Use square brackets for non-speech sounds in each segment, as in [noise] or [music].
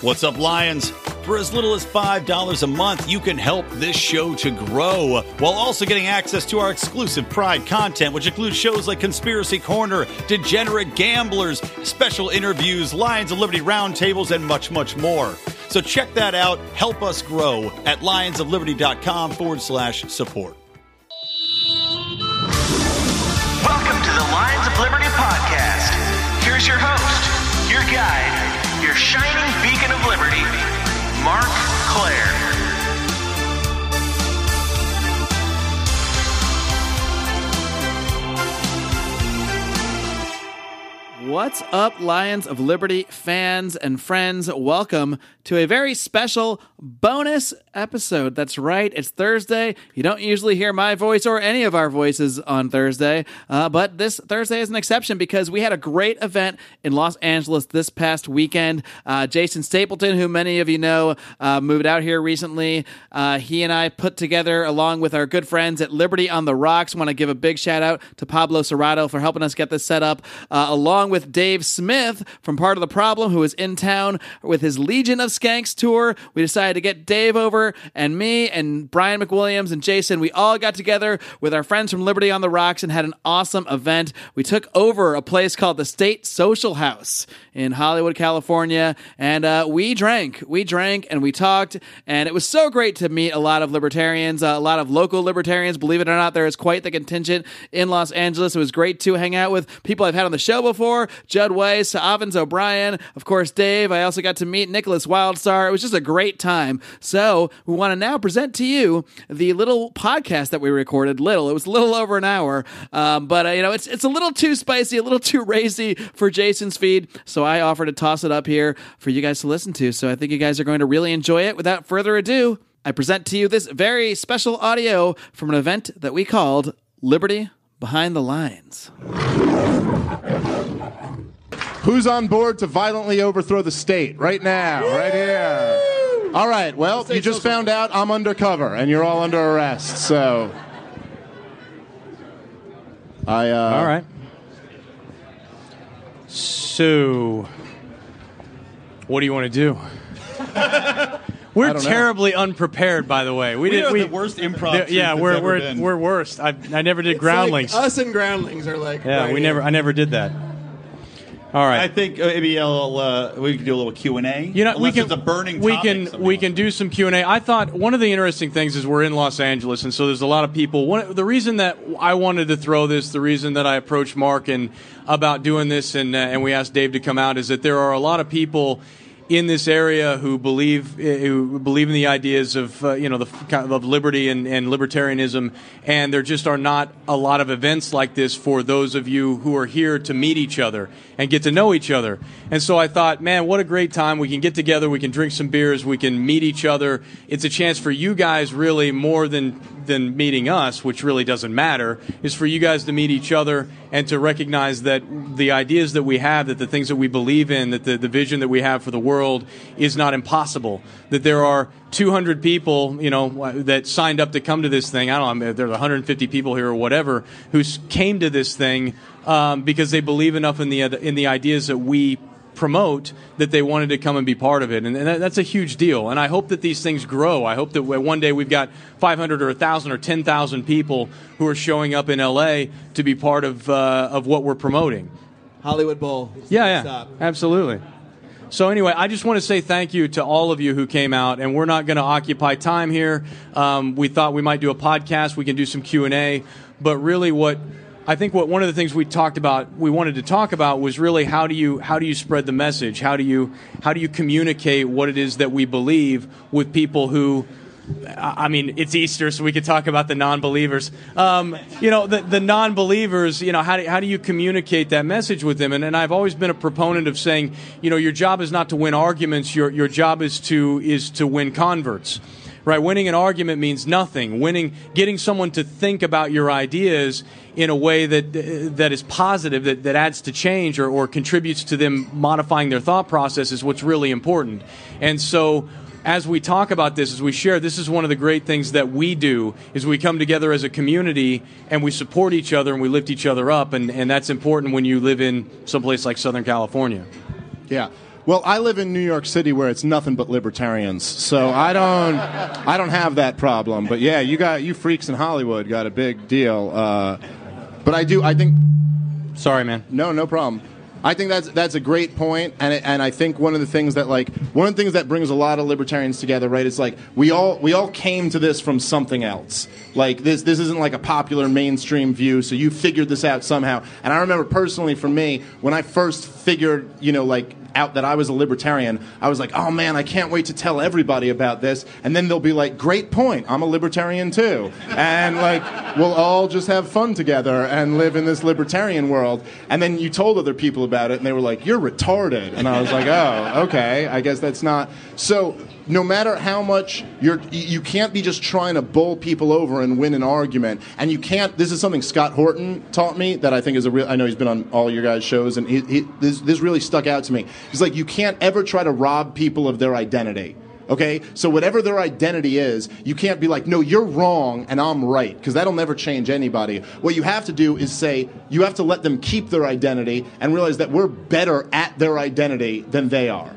What's up, Lions? For as little as $5 a month, you can help this show to grow while also getting access to our exclusive Pride content, which includes shows like Conspiracy Corner, Degenerate Gamblers, special interviews, Lions of Liberty roundtables, and much, much more. So check that out. Help us grow at lionsofliberty.com forward slash support. Welcome to the Lions of Liberty podcast. Here's your host, your guide, your shining Marc Clair. What's up, Lions of Liberty fans and friends? Welcome to a very special bonus episode. That's right, it's Thursday. You don't usually hear my voice or any of our voices on Thursday, uh, but this Thursday is an exception because we had a great event in Los Angeles this past weekend. Uh, Jason Stapleton, who many of you know, uh, moved out here recently. Uh, he and I put together, along with our good friends at Liberty on the Rocks, want to give a big shout out to Pablo Serrato for helping us get this set up, uh, along with Dave Smith from Part of the Problem, who is in town with his Legion of Skanks tour. We decided to get Dave over, and me and Brian McWilliams and Jason, we all got together with our friends from Liberty on the Rocks and had an awesome event. We took over a place called the State Social House in Hollywood, California, and uh, we drank. We drank and we talked, and it was so great to meet a lot of libertarians, uh, a lot of local libertarians. Believe it or not, there is quite the contingent in Los Angeles. It was great to hang out with people I've had on the show before Judd Weiss, Avens O'Brien, of course, Dave. I also got to meet Nicholas Wildstar. It was just a great time. So, we want to now present to you the little podcast that we recorded. Little, it was a little over an hour, um, but uh, you know, it's it's a little too spicy, a little [laughs] too racy for Jason's feed. So, I offer to toss it up here for you guys to listen to. So, I think you guys are going to really enjoy it. Without further ado, I present to you this very special audio from an event that we called Liberty Behind the Lines. Who's on board to violently overthrow the state right now, right here? All right, well, you just found out I'm undercover and you're all under arrest, so. I, uh. All right. So, what do you want to do? [laughs] We're don't know. terribly unprepared, by the way. We, We did. are We, the worst improv Yeah, troupe yeah, that's we're ever we're been. we're worst. I I never did It's groundlings. Like us and groundlings are like. yeah, right we here. never. I never did that. All right. I think uh, maybe I'll, uh, we can do a little Q and A. You know, we can it's a burning. we can somebody we can do some Q and A. I thought one of the interesting things is we're in Los Angeles, and so there's a lot of people. One, the reason that I wanted to throw this, the reason that I approached Marc and about doing this, and uh, and we asked Dave to come out, is that there are a lot of people in this area who believe eh, who believe in the ideas of uh, you know the of, of liberty and, and libertarianism, and there just are not a lot of events like this for those of you who are here to meet each other and get to know each other. And so I thought, man, what a great time! We can get together, we can drink some beers, we can meet each other. It's a chance for you guys, really more than than meeting us, which really doesn't matter, is for you guys to meet each other and to recognize that the ideas that we have, that the things that we believe in, that the, the vision that we have for the world is not impossible. That there are 200 people, you know, that signed up to come to this thing. I don't know, there's 150 people here or whatever who came to this thing um, because they believe enough in the in the ideas that we promote that they wanted to come and be part of it. And, and that, that's a huge deal. And I hope that these things grow. I hope that one day we've got 500 or 1,000 or 10,000 people who are showing up in LA to be part of, uh, of what we're promoting. Hollywood Bowl. Yeah, yeah, absolutely. So anyway, I just want to say thank you to all of you who came out, and we're not going to occupy time here. Um, we thought we might do a podcast. We can do some Q and A, but really, what I think what one of the things we talked about, we wanted to talk about, was really how do you how do you spread the message? How do you how do you communicate what it is that we believe with people who I mean, it's Easter, so we could talk about the non-believers. Um, you know, the, the non-believers. You know, how do, how do you communicate that message with them? And, and I've always been a proponent of saying, you know, your job is not to win arguments. Your your job is to is to win converts. Right, winning an argument means nothing. Winning, getting someone to think about your ideas in a way that that is positive, that, that adds to change or, or contributes to them modifying their thought process is what's really important. And so, as we talk about this, as we share, this is one of the great things that we do is we come together as a community and we support each other and we lift each other up, and, and that's important when you live in someplace like Southern California. Yeah. Well, I live in New York City where it's nothing but libertarians, so I don't, I don't have that problem. But yeah, you got you freaks in Hollywood got a big deal. Uh, but I do, I think, Sorry, man. no, no problem. I think that's that's a great point, and it, and I think one of the things that like one of the things that brings a lot of libertarians together, right? It's like we all we all came to this from something else. Like this this isn't like a popular mainstream view, so you figured this out somehow. And I remember personally for me when I first figured, you know, like out that I was a libertarian, I was like, oh man, I can't wait to tell everybody about this. And then they'll be like, great point, I'm a libertarian too. And like, we'll all just have fun together and live in this libertarian world. And then you told other people about it and they were like, you're retarded. And I was like, oh, okay, I guess that's not. So, no matter how much you're, you can't be just trying to bowl people over and win an argument. And you can't, this is something Scott Horton taught me that I think is a real, I know he's been on all your guys' shows and he, he, this, this really stuck out to me. He's like, you can't ever try to rob people of their identity. Okay? So whatever their identity is, you can't be like, no, you're wrong and I'm right, because that'll never change anybody. What you have to do is say, you have to let them keep their identity and realize that we're better at their identity than they are.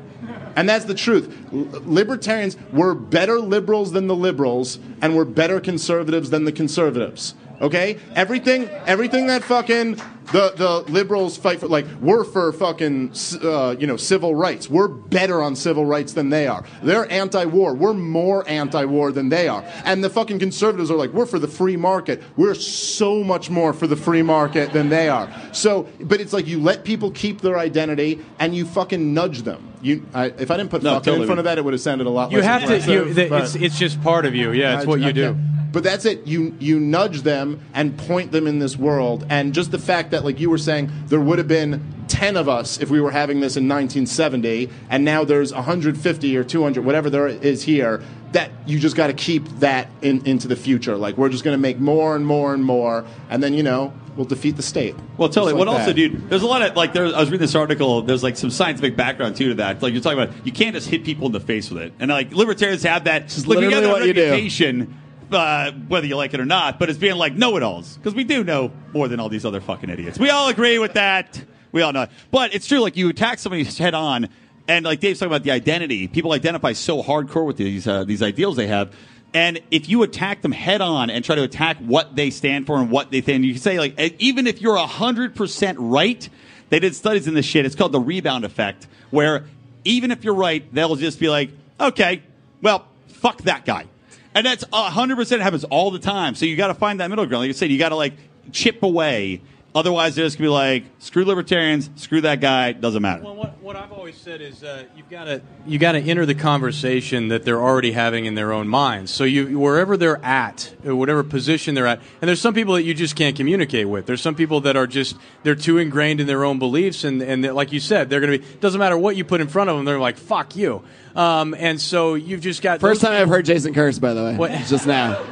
And that's the truth. Libertarians, we're better liberals than the liberals, and we're better conservatives than the conservatives. Okay? Everything, everything that fucking the, the liberals fight for, like, we're for fucking, uh, you know, civil rights. We're better on civil rights than they are. They're anti-war. We're more anti-war than they are. And the fucking conservatives are like, we're for the free market. We're so much more for the free market than they are. So, but it's like you let people keep their identity and you fucking nudge them. You, I, if I didn't put No, fucking totally. in front of that, it would have sounded a lot You less have to. You, the, it's it's just part of you. Yeah, it's what you I do. can't- But that's it. You you nudge them and point them in this world, and just the fact that, like you were saying, there would have been ten of us if we were having this in 1970, and now there's 150 or 200, whatever there is here. That you just got to keep that in, into the future. Like we're just going to make more and more and more, and then you know we'll defeat the state. Well, totally. Just What like also, dude? There's a lot of like. There, I was reading this article. There's like some scientific background too to that. Like you're talking about, you can't just hit people in the face with it. And like libertarians have that. Just look, you got literally that what you do. reputation, uh, whether you like it or not. But it's being like know-it-alls because we do know more than all these other fucking idiots. We all agree with that. We all know. But it's true. Like you attack somebody [laughs] head on, and like Dave's talking about the identity. People identify so hardcore with these uh, these ideals they have. And if you attack them head on and try to attack what they stand for and what they think, you can say like, even if you're hundred percent right, they did studies in this shit. It's called the rebound effect, where even if you're right, they'll just be like, okay, well, fuck that guy. And that's hundred percent happens all the time. So you got to find that middle ground. Like I said, you got to like chip away. Otherwise, they're just gonna be like, screw libertarians, screw that guy. Doesn't matter. Well, what, what I've always said is uh, you've got to you got to enter the conversation that they're already having in their own minds. So you wherever they're at, or whatever position they're at, and there's some people that you just can't communicate with. There's some people that are just they're too ingrained in their own beliefs, and and they're- like you said, they're going to be doesn't matter what you put in front of them, they're like fuck you. Um, and so you've just got First those- time I've heard Jason curse, by the way. What? Just now.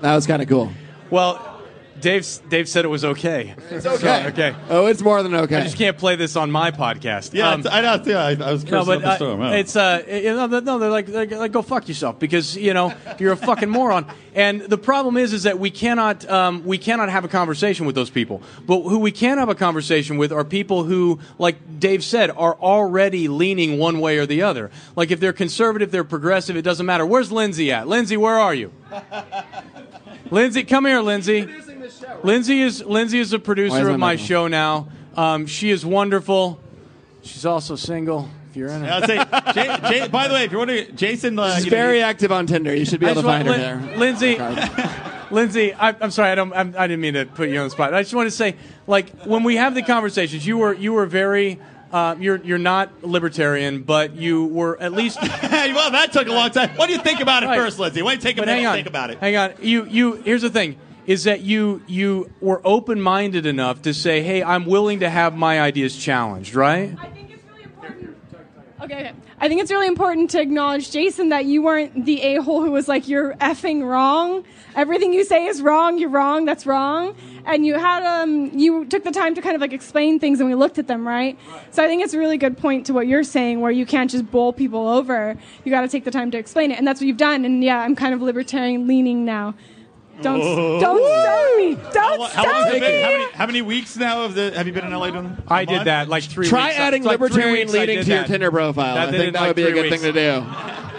That was kind of cool. Well, Dave Dave said it was okay. It's okay. okay. Oh, it's more than okay. I just can't play this on my podcast. Yeah, Um, it's- I know. Yeah, I, I was No, cursing but up the storm. yeah. it's uh, you know, no, they're like, they're like, go fuck yourself because you know you're a fucking moron. And the problem is, is that we cannot, um, we cannot have a conversation with those people. But who we can have a conversation with are people who, like Dave said, are already leaning one way or the other. Like if they're conservative, they're progressive. It doesn't matter. Where's Lindsay at? Lindsay, where are you? Lindsay, come here, Lindsay. Lindsay is Lindsay is a Why is producer of my mic on? show now. Um, she is wonderful. She's also single. If you're in it. I'd say, Jay, Jay, by the way, if you're wondering, Jason, uh, She's you know, very active on Tinder. You should be able to find want- her Lin- there. Lindsay, [laughs] Lindsay, I, I'm sorry, I don't, I'm, I didn't mean to put you on the spot. I just want to say, like, when we have the conversations, you were, you were very, uh, you're, you're not libertarian, but you were at least. [laughs] Well, that took a long time. What do you think about it Right. first, Lindsay? Why don't you take a But minute hang and think about it? Hang on. You, you. Here's the thing: is that you, you were open-minded enough to say, "Hey, I'm willing to have my ideas challenged." Right? I think it's really important. Okay, okay. I think it's really important to acknowledge, Jason, that you weren't the a hole who was like, you're effing wrong. Everything you say is wrong. You're wrong. That's wrong. And you had um, you took the time to kind of like explain things, and we looked at them, right? So I think it's a really good point to what you're saying, where you can't just bowl people over. You got to take the time to explain it, and that's what you've done. And yeah, I'm kind of libertarian leaning now. Don't oh. don't start me. Don't How, how, long start has it been? me. How many, how many weeks now of the? Have you been in LA doing? I did that like three. Try weeks. adding It's like three libertarian weeks I leading did to your that. Tinder profile. That I did think in that like would be a three good weeks. thing to do. [laughs]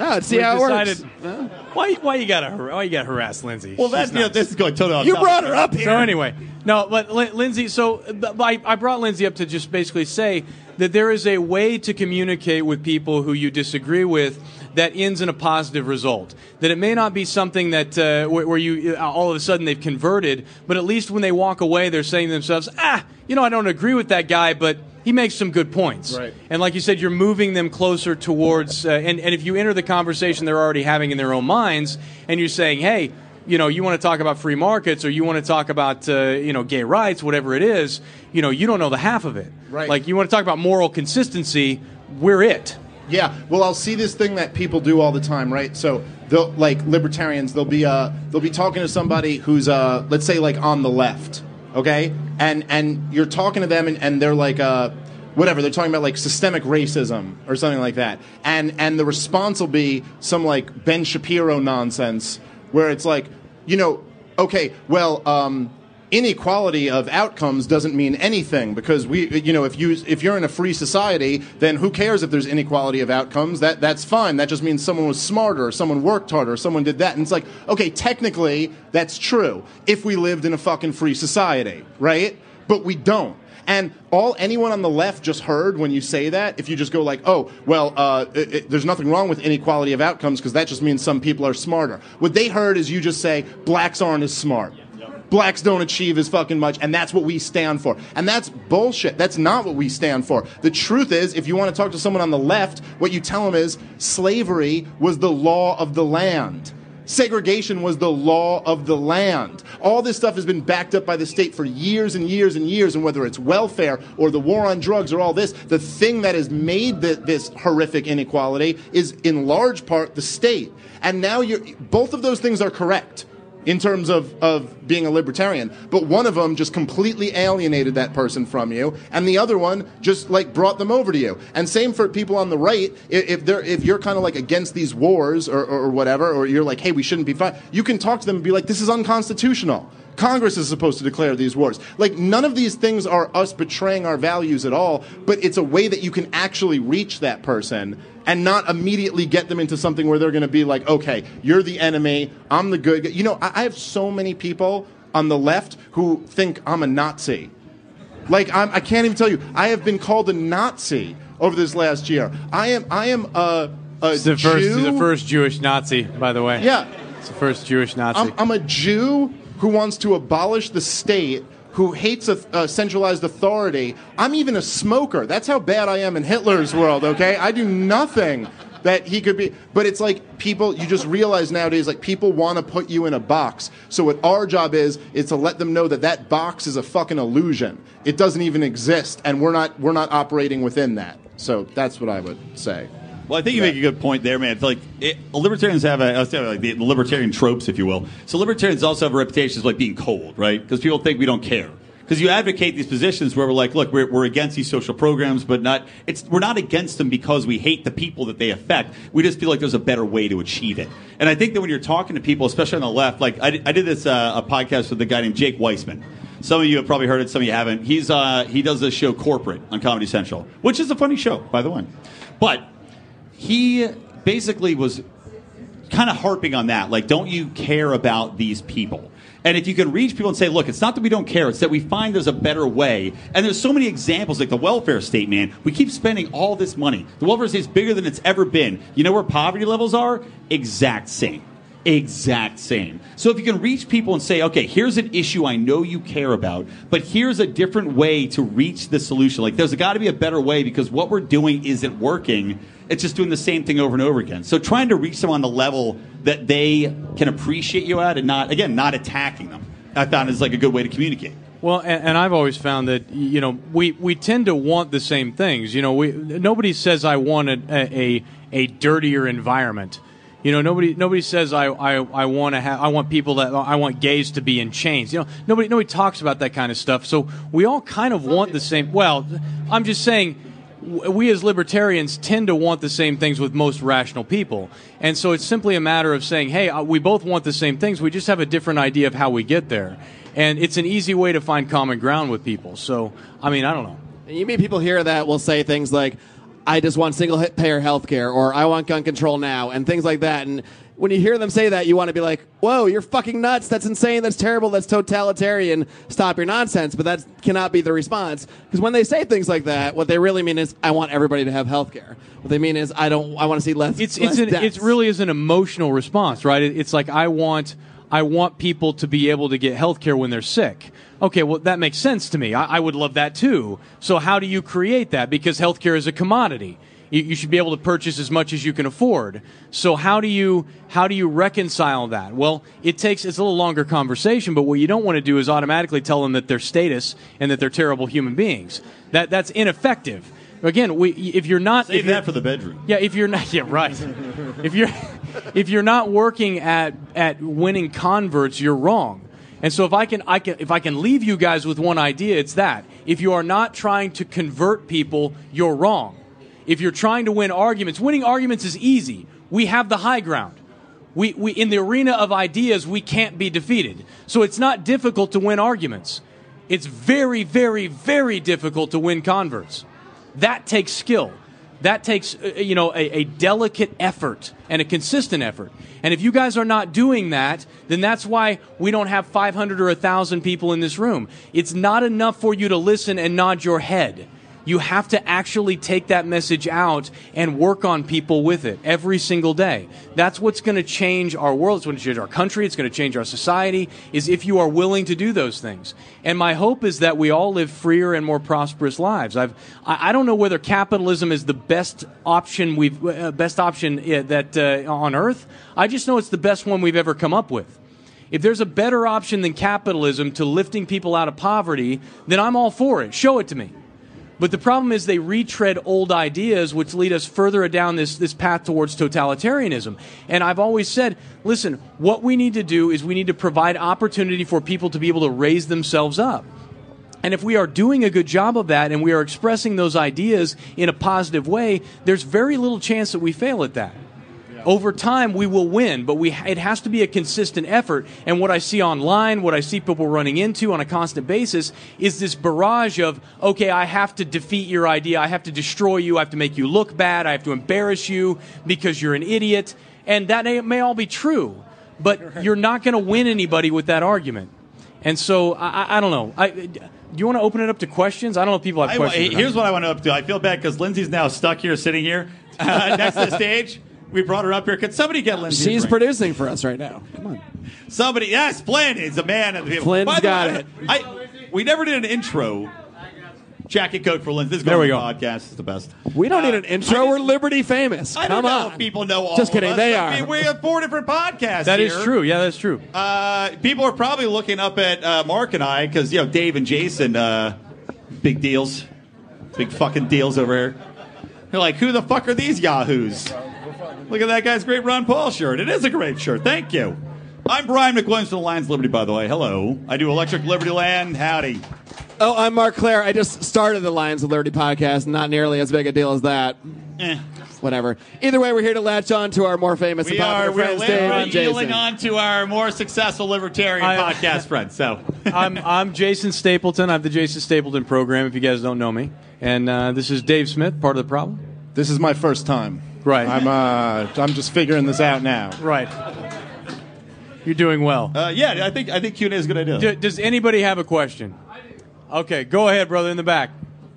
No, see We how it works. decided- Why? Why you gotta? har- Why you gotta harass Lindsay? Well, that's you know, this is going totally. off You topic. brought her up here. So anyway, no, but Lin- Lindsay. So th- I, I brought Lindsay up to just basically say that there is a way to communicate with people who you disagree with that ends in a positive result. That it may not be something that uh, where, where you uh, all of a sudden they've converted, but at least when they walk away, they're saying to themselves, "Ah, you know, I don't agree with that guy, but." He makes some good points. Right. And like you said, you're moving them closer towards, uh, and, and if you enter the conversation they're already having in their own minds, and you're saying, hey, you know, you want to talk about free markets or you want to talk about, uh, you know, gay rights, whatever it is, you know, you don't know the half of it. Right. Like you want to talk about moral consistency, we're it. Yeah, well, I'll see this thing that people do all the time, right? So they'll like libertarians, they'll be uh, they'll be talking to somebody who's uh, let's say like on the left, okay, and and you're talking to them and, and they're like uh, whatever they're talking about like systemic racism or something like that, and and the response will be some like Ben Shapiro nonsense where it's like, you know, okay, well. Um, inequality of outcomes doesn't mean anything because we you know if you if you're in a free society then who cares if there's inequality of outcomes? That that's fine. That just means someone was smarter someone worked harder someone did that. And it's like okay technically that's true if we lived in a fucking free society right? But we don't. And all anyone on the left just heard when you say that, if you just go like, oh, well, uh, it, it- there's nothing wrong with inequality of outcomes because that just means some people are smarter. What they heard is you just say, blacks aren't as smart. Blacks don't achieve as fucking much, and that's what we stand for. And that's bullshit. That's not what we stand for. The truth is, if you want to talk to someone on the left, what you tell them is slavery was the law of the land. Segregation was the law of the land. All this stuff has been backed up by the state for years and years and years, and whether it's welfare or the war on drugs or all this, the thing that has made the, this horrific inequality is in large part the state. And now you're, both of those things are correct in terms of, of being a libertarian. But one of them just completely alienated that person from you, and the other one just like brought them over to you. And same for people on the right. If they're if you're kind of like against these wars or, or, whatever, or you're like, hey, we shouldn't be fine, you can talk to them and be like, this is unconstitutional. Congress is supposed to declare these wars. Like, none of these things are us betraying our values at all, but it's a way that you can actually reach that person and not immediately get them into something where they're going to be like, okay, you're the enemy, I'm the good guy. You know, I, I have so many people on the left who think I'm a Nazi. Like, I'm, I can't even tell you, I have been called a Nazi over this last year. I am, I am a, a the first, Jew. the first Jewish Nazi, by the way. Yeah. It's the first Jewish Nazi. I'm, I'm a Jew who wants to abolish the state, who hates a, a centralized authority. I'm even a smoker. That's how bad I am in Hitler's world, okay? I do nothing that he could be. But it's like people, you just realize nowadays, like people want to put you in a box. So what our job is, is to let them know that that box is a fucking illusion. It doesn't even exist, and we're not, we're not operating within that. So that's what I would say. Well, I think you make a good point there, man. It's like it, libertarians have a, I was saying, like the, the libertarian tropes, if you will. So libertarians also have a reputation of like being cold, right? Because people think we don't care. Because you advocate these positions where we're like, look, we're, we're against these social programs, but not it's we're not against them because we hate the people that they affect. We just feel like there's a better way to achieve it. And I think that when you're talking to people, especially on the left, like I, I did this uh, a podcast with a guy named Jake Weisman. Some of you have probably heard it, some of you haven't. He's uh, he does this show Corporate on Comedy Central, which is a funny show, by the way. But he basically was kind of harping on that. Like, don't you care about these people? And if you can reach people and say, look, it's not that we don't care, it's that we find there's a better way. And there's so many examples, like the welfare state, man. We keep spending all this money. The welfare state is bigger than it's ever been. You know where poverty levels are? Exact same. Exact same. So if you can reach people and say, okay, here's an issue I know you care about, but here's a different way to reach the solution. Like, there's got to be a better way because what we're doing isn't working. It's just doing the same thing over and over again. So trying to reach them on the level that they can appreciate you at and not, again, not attacking them, I found is like a good way to communicate. Well, and, and I've always found that you know we, we tend to want the same things. You know, we nobody says I want a a, a dirtier environment. You know, nobody nobody says I I, I want to have I want people that I want gays to be in chains. You know, nobody nobody talks about that kind of stuff. So we all kind of want the same. Well, I'm just saying. We as libertarians tend to want the same things with most rational people. And so it's simply a matter of saying, hey, uh, we both want the same things. We just have a different idea of how we get there. And it's an easy way to find common ground with people. So, I mean, I don't know. You mean people hear that will say things like, I just want single payer health care or I want gun control now and things like that. And when you hear them say that, you want to be like, whoa, you're fucking nuts. That's insane. That's terrible. That's totalitarian. Stop your nonsense. But that cannot be the response. Because when they say things like that, what they really mean is, I want everybody to have health care. What they mean is, I don't, I want to see less. it's less it's an, it really is an emotional response, right? It- It's like I want I want people to be able to get health care when they're sick. Okay, well that makes sense to me. I, I would love that too. So how do you create that? Because healthcare is a commodity. You, you should be able to purchase as much as you can afford. So how do you how do you reconcile that? Well, it takes it's a little longer conversation, but what you don't want to do is automatically tell them that they're status and that they're terrible human beings. That that's ineffective. Again, we, if you're not Save if you're- that for the bedroom. yeah, if you're not, [laughs] yeah, right. if you're if you're not working at at winning converts, you're wrong. And so if I can I can if I can leave you guys with one idea, it's that. If you are not trying to convert people, you're wrong. If you're trying to win arguments, winning arguments is easy. We have the high ground. We, we in the arena of ideas, we can't be defeated. So it's not difficult to win arguments. It's very, very, very difficult to win converts. That takes skill. That takes, uh, you know, a, a delicate effort and a consistent effort. And if you guys are not doing that, then that's why we don't have 500 or 1,000 people in this room. It's not enough for you to listen and nod your head. You have to actually take that message out and work on people with it every single day. That's what's going to change our world. It's going to change our country. It's going to change our society. Is if you are willing to do those things. And my hope is that we all live freer and more prosperous lives. I've, I I don't know whether capitalism is the best option we've uh, best option uh, that uh, on earth. I just know it's the best one we've ever come up with. If there's a better option than capitalism to lifting people out of poverty, then I'm all for it. Show it to me. But the problem is they retread old ideas which lead us further down this, this path towards totalitarianism. And I've always said, listen, what we need to do is we need to provide opportunity for people to be able to raise themselves up. And if we are doing a good job of that and we are expressing those ideas in a positive way, there's very little chance that we fail at that. Over time, we will win, but we, it has to be a consistent effort. And what I see online, what I see people running into on a constant basis, is this barrage of, okay, I have to defeat your idea, I have to destroy you, I have to make you look bad, I have to embarrass you because you're an idiot. And that may, all be true, but [laughs] you're not going to win anybody with that argument. And so, I, I- I don't know. I, do you want to open it up to questions? I don't know if people have questions. not. here's what I want to up to. I feel bad because Lindsay's now stuck here, sitting here uh, [laughs] next to the stage. We brought her up here. Could somebody get Lindsay? a She's drink? producing for us right now. Come on. Somebody, yes, Flynn is a man of the people. Flynn's By the got way, it. I, we never did an intro. Jacket coat for Lindsay. This is There we on go. the podcast. It's the best. We don't need an intro. just- We're Liberty famous. I don't Come know on. if people know all Just of kidding, us. they I are. mean, we have four different podcasts That is here. true. Yeah, that's true. Uh, people are probably looking up at uh, Marc and I because you know Dave and Jason, uh, big deals, big fucking deals over here. They're like, who the fuck are these yahoos? Look at that guy's great Ron Paul shirt. It is a great shirt. Thank you. I'm Brian McWilliams from the Lions Liberty, by the way. Hello. I do Electric Liberty Land. Howdy. Oh, I'm Marc Clair. I just started the Lions of Liberty podcast. Not nearly as big a deal as that. Eh. Whatever. Either way, we're here to latch on to our more famous We and are popular we're friends, Dave and literally yielding Jason. on to our more successful libertarian I- podcast friends. So [laughs] I'm I'm Jason Stapleton. I have the Jason Stapleton program. If you guys don't know me, and uh, this is Dave Smith, part of the problem. This is my first time. Right. I'm uh, I'm just figuring this out now. Right. You're doing well. uh, yeah, I think I think Q and A is a good idea. D- does anybody have a question? Okay, go ahead, brother, in the back.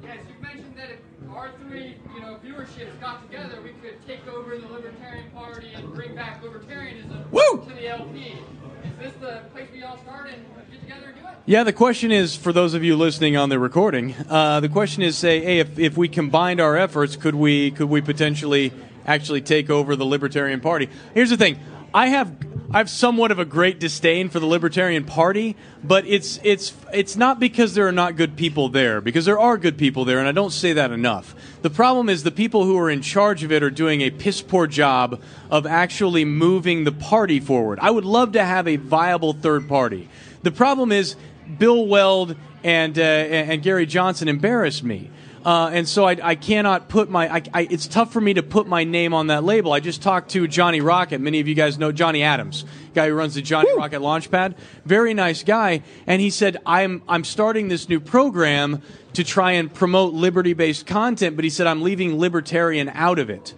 Yes, you mentioned that if our three, you know, viewerships got together, we could take over the Libertarian Party and bring back libertarianism Woo! to the LP. Is this the place we all start and get together and do it? Yeah, the question is for those of you listening on the recording. Uh, the question is, say, hey, if, if we combined our efforts, could we could we potentially actually take over the Libertarian Party? Here's the thing: I have I have somewhat of a great disdain for the Libertarian Party, but it's it's it's not because there are not good people there, because there are good people there, and I don't say that enough. The problem is the people who are in charge of it are doing a piss poor job of actually moving the party forward. I would love to have a viable third party. The problem is Bill Weld and uh, and Gary Johnson embarrassed me. Uh, and so I, I cannot put my. I, I, it's tough for me to put my name on that label. I just talked to Johnny Rocket. Many of you guys know Johnny Adams, guy who runs the Johnny Rocket Launchpad. Very nice guy. And he said, "I'm I'm starting this new program to try and promote liberty-based content." But he said, "I'm leaving libertarian out of it."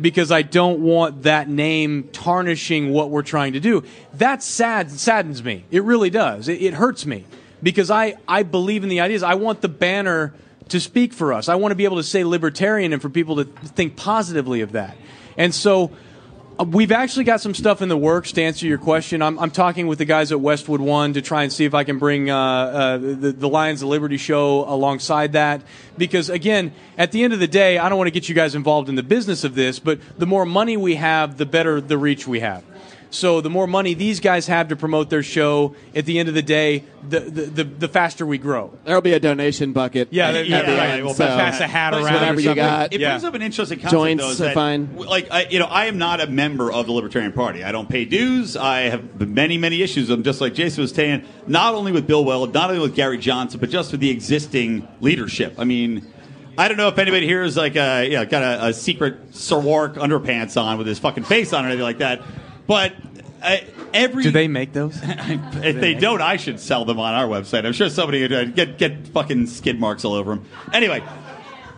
because I don't want that name tarnishing what we're trying to do. That sad saddens me. It really does. It, it hurts me because I, I believe in the ideas. I want the banner to speak for us. I want to be able to say libertarian and for people to think positively of that. And so uh, we've actually got some stuff in the works to answer your question. I'm, I'm talking with the guys at Westwood One to try and see if I can bring uh, uh, the, the Lions of Liberty show alongside that. Because again, at the end of the day, I don't want to get you guys involved in the business of this, but the more money we have, the better the reach we have. So the more money these guys have to promote their show, at the end of the day, the the, the, the faster we grow. There'll be a donation bucket. Yeah, at there- the yeah, end. We'll so pass a hat around. whatever or you got. It Yeah. brings up an interesting concept, Joints though, is that, fine. Like, I, you know, I am not a member of the Libertarian Party. I don't pay dues. I have many, many issues. I'm just like Jason was saying, not only with Bill Weld, not only with Gary Johnson, but just with the existing leadership. I mean, I don't know if anybody here is like a, you know, got a, a secret Sarwark underpants on with his fucking face on or anything like that, but. Uh, every Do they make those? [laughs] if they don't, I should sell them on our website. I'm sure somebody would uh, get get fucking skid marks all over them. Anyway,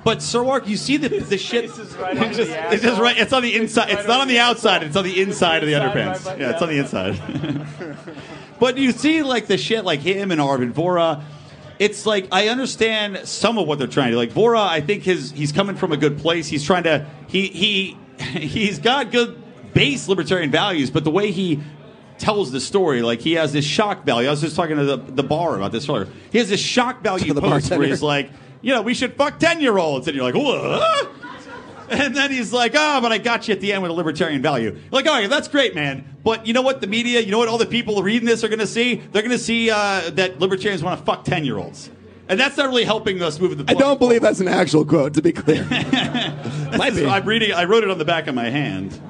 but Sarwark, you see the the shit. It's just, it's just right. It's on the inside. It's not on the outside. It's on the inside of the underpants. Yeah, it's on the inside. [laughs] [laughs] but you see, like the shit, like him and Arvin Vora. It's like I understand some of what they're trying to do. Like Vora, I think his he's coming from a good place. He's trying to he he he's got good base libertarian values, but the way he tells the story, like he has this shock value. I was just talking to the, the bar about this earlier. He has this shock value the post where he's like, you know, we should fuck ten year olds, and you're like, what? And then he's like, oh, but I got you at the end with a libertarian value. Like, all right, that's great, man. But you know what? The media, you know what all the people reading this are going to see? They're going to see uh, that libertarians want to fuck 10 year olds. And that's not really helping us move the I don't believe that's an actual quote, to be clear. [laughs] I'm reading, I wrote it on the back of my hand.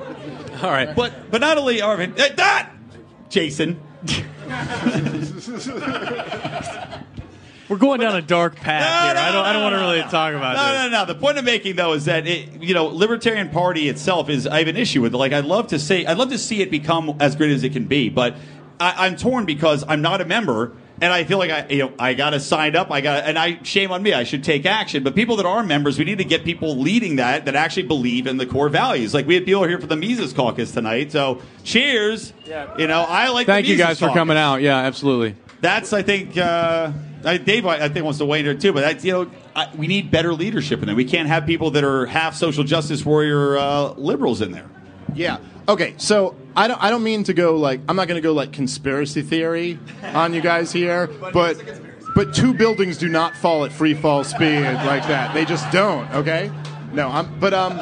[laughs] All right. But but not only Arvin, eh, that Jason. We're going down a dark path here. I don't. I don't want to really talk about it. No, this. no, no. The point I'm making though is that it, you know, Libertarian Party itself is. I have an issue with. it. Like, I'd love to say, I'd love to see it become as great as it can be, but I, I'm torn because I'm not a member. And I feel like I, you know, I got to sign up. I got, and I shame on me. I should take action. But people that are members, we need to get people leading that that actually believe in the core values. Like we had people here for the Mises Caucus tonight. So cheers. Yeah. You know, I like. Thank the you Mises guys for coming out. Yeah, absolutely. that's I think uh, I, Dave I think wants to weigh in here too. But that's you know I, we need better leadership in there. We can't have people that are half social justice warrior uh, liberals in there. Yeah. Okay. So I don't. I don't mean to go like. I'm not going to go like conspiracy theory on you guys here, [laughs] but but two buildings do not fall at free fall speed like that. They just don't. Okay. No. I'm. But um.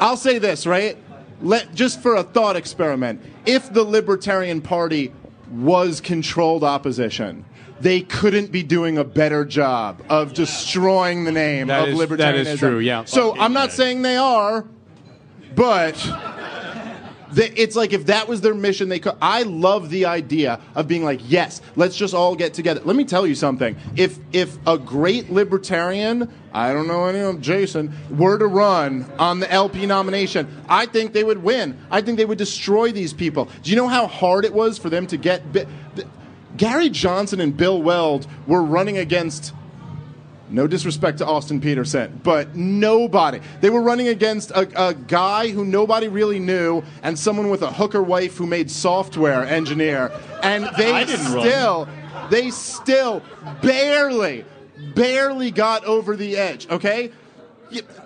I'll say this right. Let just for a thought experiment. If the Libertarian Party was controlled opposition. They couldn't be doing a better job of destroying the name That of is- libertarianism. that is true, yeah. So I'm not saying they are, but they, it's like if that was their mission, they could. I love the idea of being like, yes, let's just all get together. Let me tell you something. If if a great libertarian, I don't know any of Jason, were to run on the LP nomination, I think they would win. I think they would destroy these people. Do you know how hard it was for them to get? Bi- Gary Johnson and Bill Weld were running against no disrespect to Austin Petersen, but nobody. They were running against a, a guy who nobody really knew and someone with a hooker wife who made software engineer. And [laughs] they didn't run. still, they still barely, barely got over the edge, okay?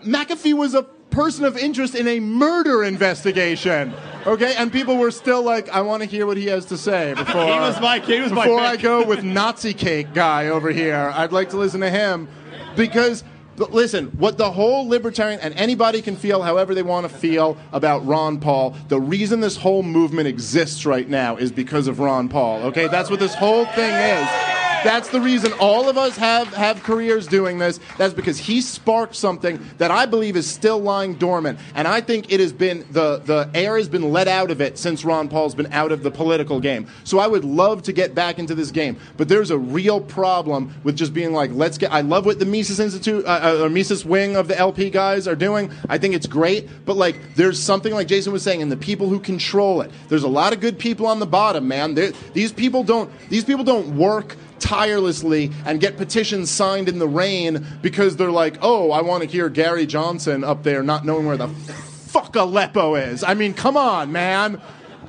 McAfee was a person of interest in a murder investigation. Okay, and people were still like, "I want to hear what he has to say [laughs] before." He was my- he was my before pick. I go with Nazi cake guy over here. I'd like to listen to him because but listen, what the whole libertarian and anybody can feel however they want to feel about Ron Paul. The reason this whole movement exists right now is because of Ron Paul. Okay, that's what this whole thing is. That's the reason all of us have, have careers doing this. That's because he sparked something that I believe is still lying dormant. And I think it has been, the, the air has been let out of it since Ron Paul's been out of the political game. So I would love to get back into this game. But there's a real problem with just being like, let's get, I love what the Mises Institute, uh, uh, or Mises wing of the LP guys are doing. I think it's great. But like, there's something like Jason was saying, and the people who control it. There's a lot of good people on the bottom, man. They're, these people don't, these people don't work tirelessly and get petitions signed in the rain because they're like, oh, I want to hear Gary Johnson up there not knowing where the fuck Aleppo is. I mean, come on, man.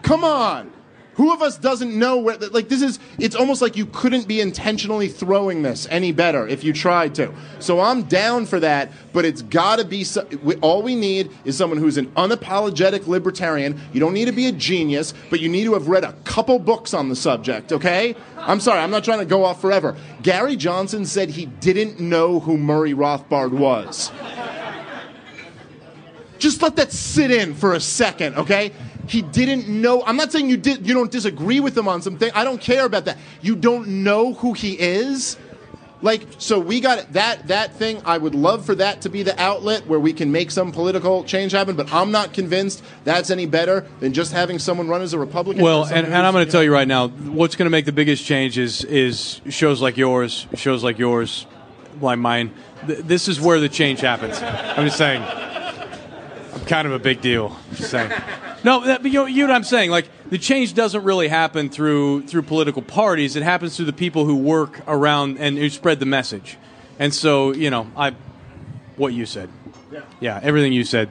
Come on. Who of us doesn't know where, like, this is, it's almost like you couldn't be intentionally throwing this any better if you tried to. So I'm down for that, but it's gotta be, so, we, all we need is someone who's an unapologetic libertarian. You don't need to be a genius, but you need to have read a couple books on the subject, okay? I'm sorry, I'm not trying to go off forever. Gary Johnson said he didn't know who Murray Rothbard was. Just let that sit in for a second, okay? He didn't know. I'm not saying you did. You don't disagree with him on something. I don't care about that. You don't know who he is. Like, so we got that that thing. I would love for that to be the outlet where we can make some political change happen. But I'm not convinced that's any better than just having someone run as a Republican. Well, and, and I'm going to tell you right now, what's going to make the biggest change is, is shows like yours, shows like yours, like mine. Th- this is where the change happens. I'm just saying. I'm kind of a big deal. Just saying. No, that, but you, know, you know what I'm saying. Like the change doesn't really happen through through political parties. It happens through the people who work around and who spread the message. And so, you know, I what you said. Yeah, everything you said.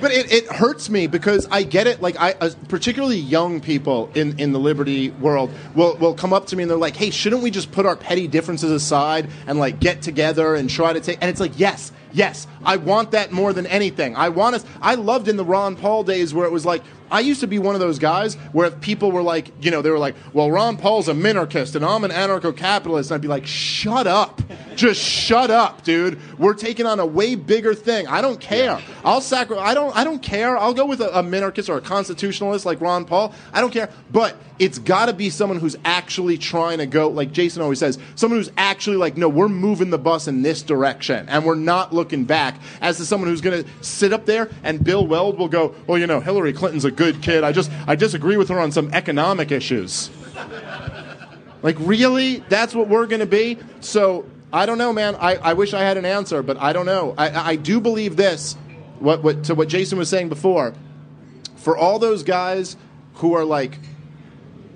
But it, it hurts me because I get it. Like I, uh, particularly young people in, in the liberty world will will come up to me and they're like, "Hey, shouldn't we just put our petty differences aside and like get together and try to take?" And it's like, yes, yes, I want that more than anything. I want us. I loved in the Ron Paul days where it was like. I used to be one of those guys where if people were like, you know, they were like, well, Ron Paul's a minarchist and I'm an anarcho capitalist. And I'd be like, shut up. Just shut up, dude. We're taking on a way bigger thing. I don't care. I'll sacrifice. I don't. I don't care. I'll go with a, a minarchist or a constitutionalist like Ron Paul. I don't care. But it's got to be someone who's actually trying to go, like Jason always says, someone who's actually like, no, we're moving the bus in this direction and we're not looking back. As to someone who's going to sit up there and Bill Weld will go, well, you know, Hillary Clinton's a good kid. I just, I disagree with her on some economic issues. [laughs] Like, really? That's what we're going to be? So, I don't know, man. I, I wish I had an answer, but I don't know. I, I do believe this, what, what, to what Jason was saying before. For all those guys who are like,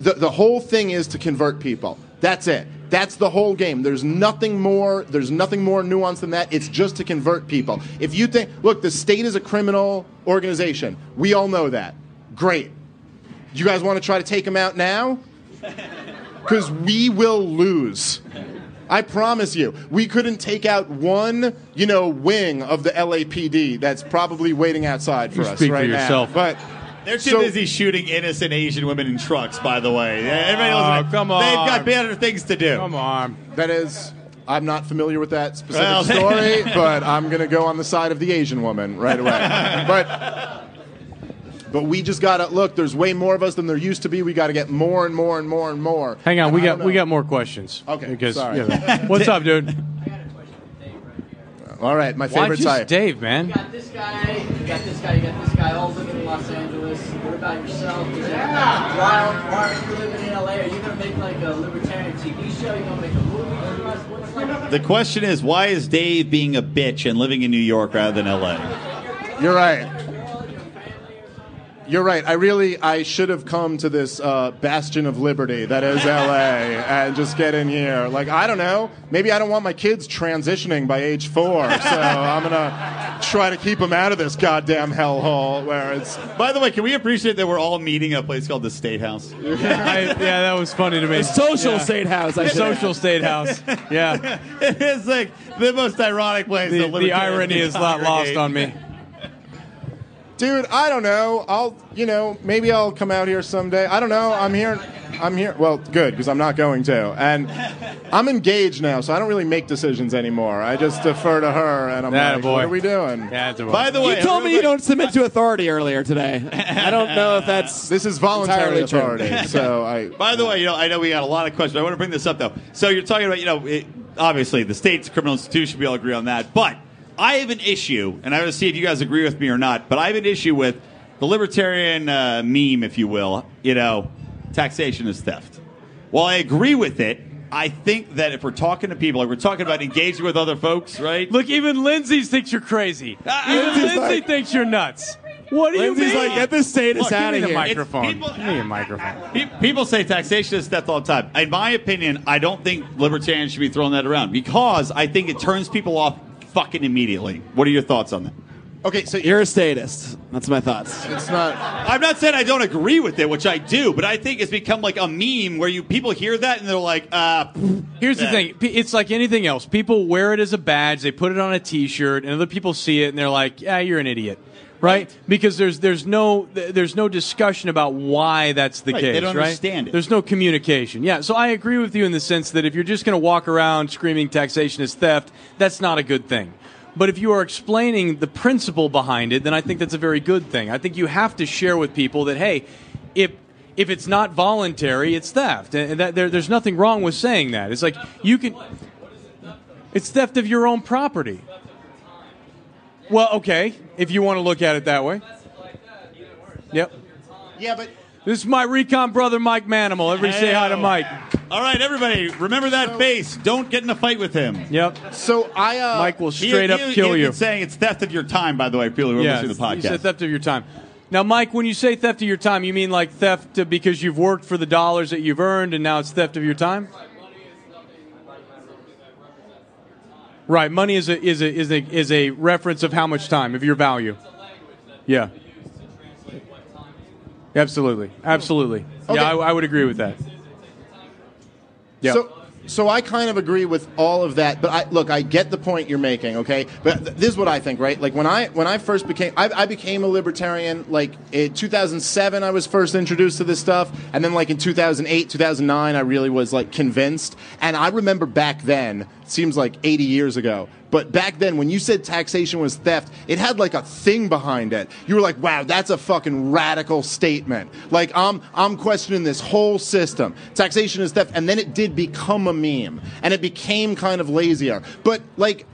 the, the whole thing is to convert people. That's it. That's the whole game. There's nothing more. There's nothing more nuanced than that. It's just to convert people. If you think, look, the state is a criminal organization. We all know that. Great. You guys want to try to take them out now? [laughs] Because we will lose. I promise you. We couldn't take out one, you know, wing of the LAPD that's probably waiting outside for You us speak for right yourself. now. But They're too So- busy shooting innocent Asian women in trucks, by the way. Everybody knows Oh, that. come They've got better things to do. Come on. That is, I'm not familiar with that specific Well, [laughs] story, but I'm going to go on the side of the Asian woman right away. [laughs] but but we just got to look. There's way more of us than there used to be. We got to get more and more and more and more. Hang on, And we I got we got more questions. Okay, Because sorry. you know. what's up, dude? [laughs] All right, my Why favorite just type. Dave, man? You got this guy, you got this guy, you got this guy, all living in Los Angeles. What about yourself? Is it- Why, why are you living in LA? Are you gonna make like a libertarian TV show? You gonna make a movie? What's like? The question is, why is Dave being a bitch and living in New York rather than LA? You're right. You're right. I really, I should have come to this uh, bastion of liberty that is LA and just get in here. Like, I don't know. Maybe I don't want my kids transitioning by age four, so I'm gonna try to keep them out of this goddamn hellhole where it's. By the way, can we appreciate that we're all meeting at a place called the State House? [laughs] I, yeah, that was funny to me. Social Yeah. state house. I Social state house. [laughs] Yeah. [laughs] it's like the most ironic place. The, the the irony is not lost on me. Dude, I don't know. I'll, you know, maybe I'll come out here someday. I don't know. I'm here. I'm here. Well, good because I'm not going to. And I'm engaged now, so I don't really make decisions anymore. I just defer to her, and I'm Atta like, boy. "What are we doing?" By the way, You told me you quick- don't submit to authority earlier today. [laughs] I don't know if that's. This is voluntary Entirely true. authority. [laughs] So I. By the way, you know, I know we got a lot of questions. I want to bring this up though. So you're talking about, you know, it, obviously the state's a criminal institution. We all agree on that. But I have an issue, and I want to see if you guys agree with me or not. But I have an issue with the libertarian uh, meme, if you will. You know, taxation is theft. While I agree with it, I think that if we're talking to people, like we're talking about engaging with other folks, right? Look, even Lindsay thinks you're crazy. Ah, even Lindsay's Lindsay like- thinks you're nuts. What do you Lindsay's mean? like, get this status Look, out of me here. microphone. people- give me a microphone. Pe- People say taxation is theft all the time. In my opinion, I don't think libertarians should be throwing that around because I think it turns people off fucking immediately. What are your thoughts on that? Okay, so You're a statist. That's my thoughts. it's not. I'm not saying I don't agree with it, which I do, but I think it's become like a meme where you people hear that and they're like, uh, Here's the thing. It's like anything else. People wear it as a badge. They put it on a T-shirt, and other people see it, and they're like, "Yeah, you're an idiot." Right? Because there's there's no there's no discussion about why that's the Right, case. they don't right? understand it. There's no communication. Yeah. So I agree with you in the sense that if you're just going to walk around screaming taxation is theft, that's not a good thing. But if you are explaining the principle behind it, then I think that's a very good thing. I think you have to share with people that hey, if if it's not voluntary, it's theft, and that there, there's nothing wrong with saying that. It's like you can. It's theft of your own property. Well, okay, if you want to look at it that way. Yep. Yeah, but This is my recon brother, Mike Manimal. Everybody say hi to Mike. all right, everybody, remember that face. Don't get in a fight with him. Yep. so I. Uh, Mike will He- straight up he- kill he you. was saying it's theft of your time, by the way, people who are Yeah, listening to the you said theft of your time. Now, Mike, when you say theft of your time, you mean like theft uh, because you've worked for the dollars that you've earned, and now it's theft of your time? Right. Money is a is a is a is a reference of how much time of your value. Yeah. Absolutely. Absolutely. Okay. Yeah, I, I would agree with that. Yeah. So, so I kind of agree with all of that, but I, look, I get the point you're making, okay? But th- this is what I think, right? Like when I when I first became, I, I became a libertarian. Like in 2007, I was first introduced to this stuff, and then like in 2008, 2009, I really was like convinced. And I remember back then, seems like 80 years ago, but back then when you said taxation was theft, it had like a thing behind it. You were like, wow, that's a fucking radical statement. Like I'm I'm questioning this whole system. Taxation is theft, and then it did become a meme, and it became kind of lazier. But like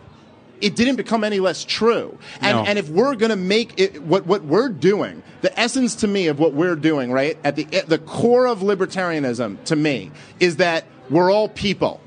it didn't become any less true. And No. and if we're gonna make it what what we're doing, the essence to me of what we're doing, right at the at the core of libertarianism to me is that we're all people.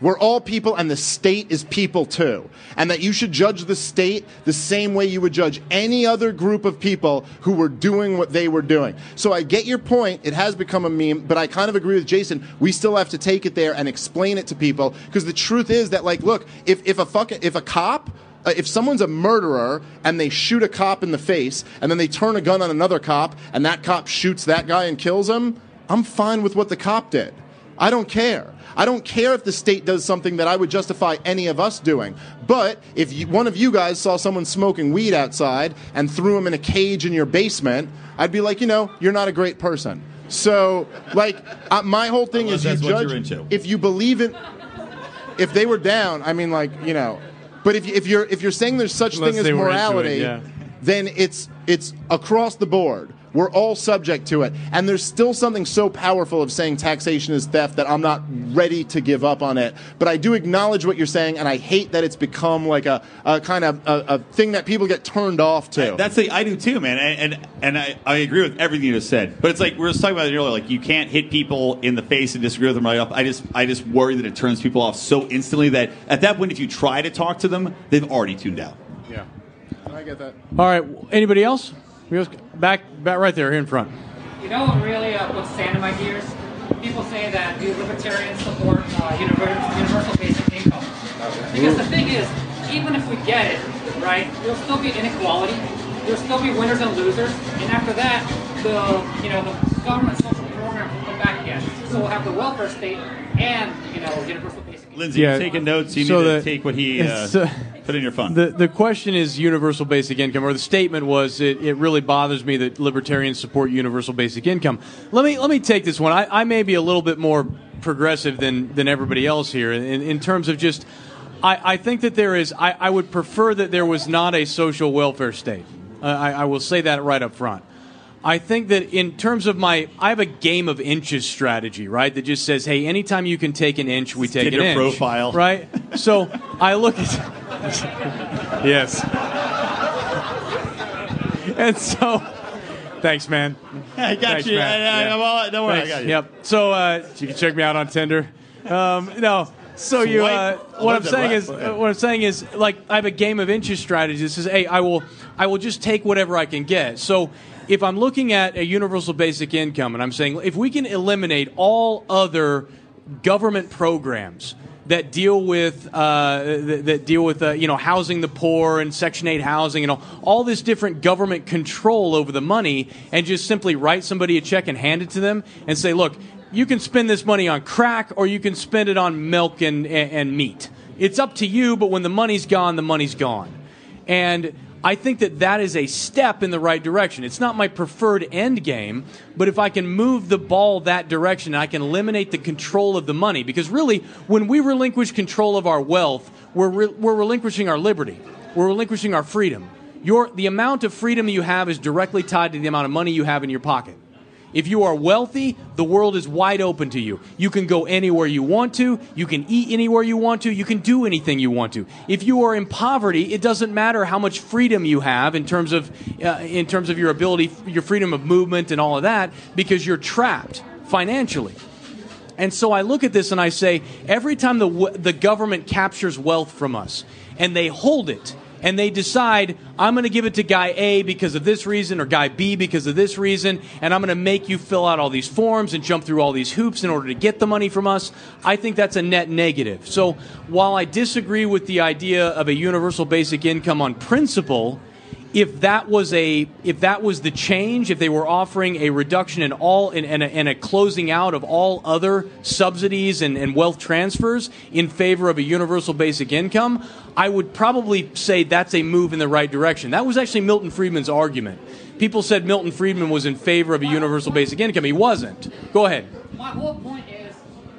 We're all people, and the state is people too. And that you should judge the state the same way you would judge any other group of people who were doing what they were doing. So I get your point. It has become a meme, but I kind of agree with Jason. We still have to take it there and explain it to people because the truth is that, like, look, if, if a fucking, if a cop, uh, if someone's a murderer and they shoot a cop in the face and then they turn a gun on another cop and that cop shoots that guy and kills him, I'm fine with what the cop did. I don't care. I don't care if the state does something that I would justify any of us doing. But if you, one of you guys saw someone smoking weed outside and threw him in a cage in your basement, I'd be like, you know, you're not a great person. So, like, uh, my whole thing Unless is you judge if you believe in. If they were down, I mean, like, you know. But if, if you're if you're saying there's such Unless thing as into it, morality, yeah. then it's it's across the board. We're all subject to it. And there's still something so powerful of saying taxation is theft that I'm not ready to give up on it. But I do acknowledge what you're saying, and I hate that it's become like a, a kind of a, a thing that people get turned off to. That's the I do too, man, and and, and I, I agree with everything you just said. But it's like we were talking about it earlier. Like you can't hit people in the face and disagree with them right off. I just I just worry that it turns people off so instantly that at that point, if you try to talk to them, they've already tuned out. Yeah. I get that. All right. Anybody else? Back, back right there, here in front. You know what really uh, puts sand in my gears? People say that do libertarians support uh, universal, universal basic income. Because the thing is, even if we get it, right, there'll still be inequality. There'll still be winners and losers. And after that, the you know the government social program will come back again. So we'll have the welfare state and you know universal basic. Lindsay, Yeah. you're taking notes. You So need to take what he [laughs] uh, uh, put in your phone. The the question is universal basic income, or the statement was it, it really bothers me that libertarians support universal basic income. Let me let me take this one. I, I may be a little bit more progressive than than everybody else here in, in terms of just. I, I think that there is. I, I would prefer that there was not a social welfare state. Uh, I, I will say that right up front. I think that in terms of my, I have a game of inches strategy, right? That just says, hey, anytime you can take an inch, we take Tinder an inch. profile. right? So I look at, [laughs] yes, and so, thanks, man. [laughs] I got Thanks, you. I, I, Yeah. All, don't worry, Thanks. I got you. Yep. So uh, you can check me out on Tinder. Um, no. So you, uh, what I'm saying is, Okay. what I'm saying is, like, I have a game of inches strategy. This is, hey, I will, I will just take whatever I can get. So, if I'm looking at a universal basic income, and I'm saying, if we can eliminate all other government programs that deal with uh, that, deal with uh, you know housing the poor and Section 8 housing and all, all this different government control over the money, and just simply write somebody a check and hand it to them and say, look, you can spend this money on crack or you can spend it on milk and, and, and meat. It's up to you, but when the money's gone, the money's gone. And I think that that is a step in the right direction. It's not my preferred end game, but if I can move the ball that direction, I can eliminate the control of the money. Because really, when we relinquish control of our wealth, we're, re- we're relinquishing our liberty, we're relinquishing our freedom. Your, the amount of freedom you have is directly tied to the amount of money you have in your pocket. If you are wealthy, the world is wide open to you. You can go anywhere you want to. You can eat anywhere you want to. You can do anything you want to. If you are in poverty, it doesn't matter how much freedom you have in terms of uh, in terms of your ability, your freedom of movement and all of that, because you're trapped financially. And so I look at this and I say, every time the, the government captures wealth from us and they hold it and they decide, I'm going to give it to guy A because of this reason or guy B because of this reason, and I'm going to make you fill out all these forms and jump through all these hoops in order to get the money from us, I think that's a net negative. So while I disagree with the idea of a universal basic income on principle, if that was a if that was the change, if they were offering a reduction in all and, and, a, and a closing out of all other subsidies and, and wealth transfers in favor of a universal basic income, I would probably say that's a move in the right direction. That was actually Milton Friedman's argument. People said Milton Friedman was in favor of a universal basic income. He wasn't. Go ahead. My whole point is,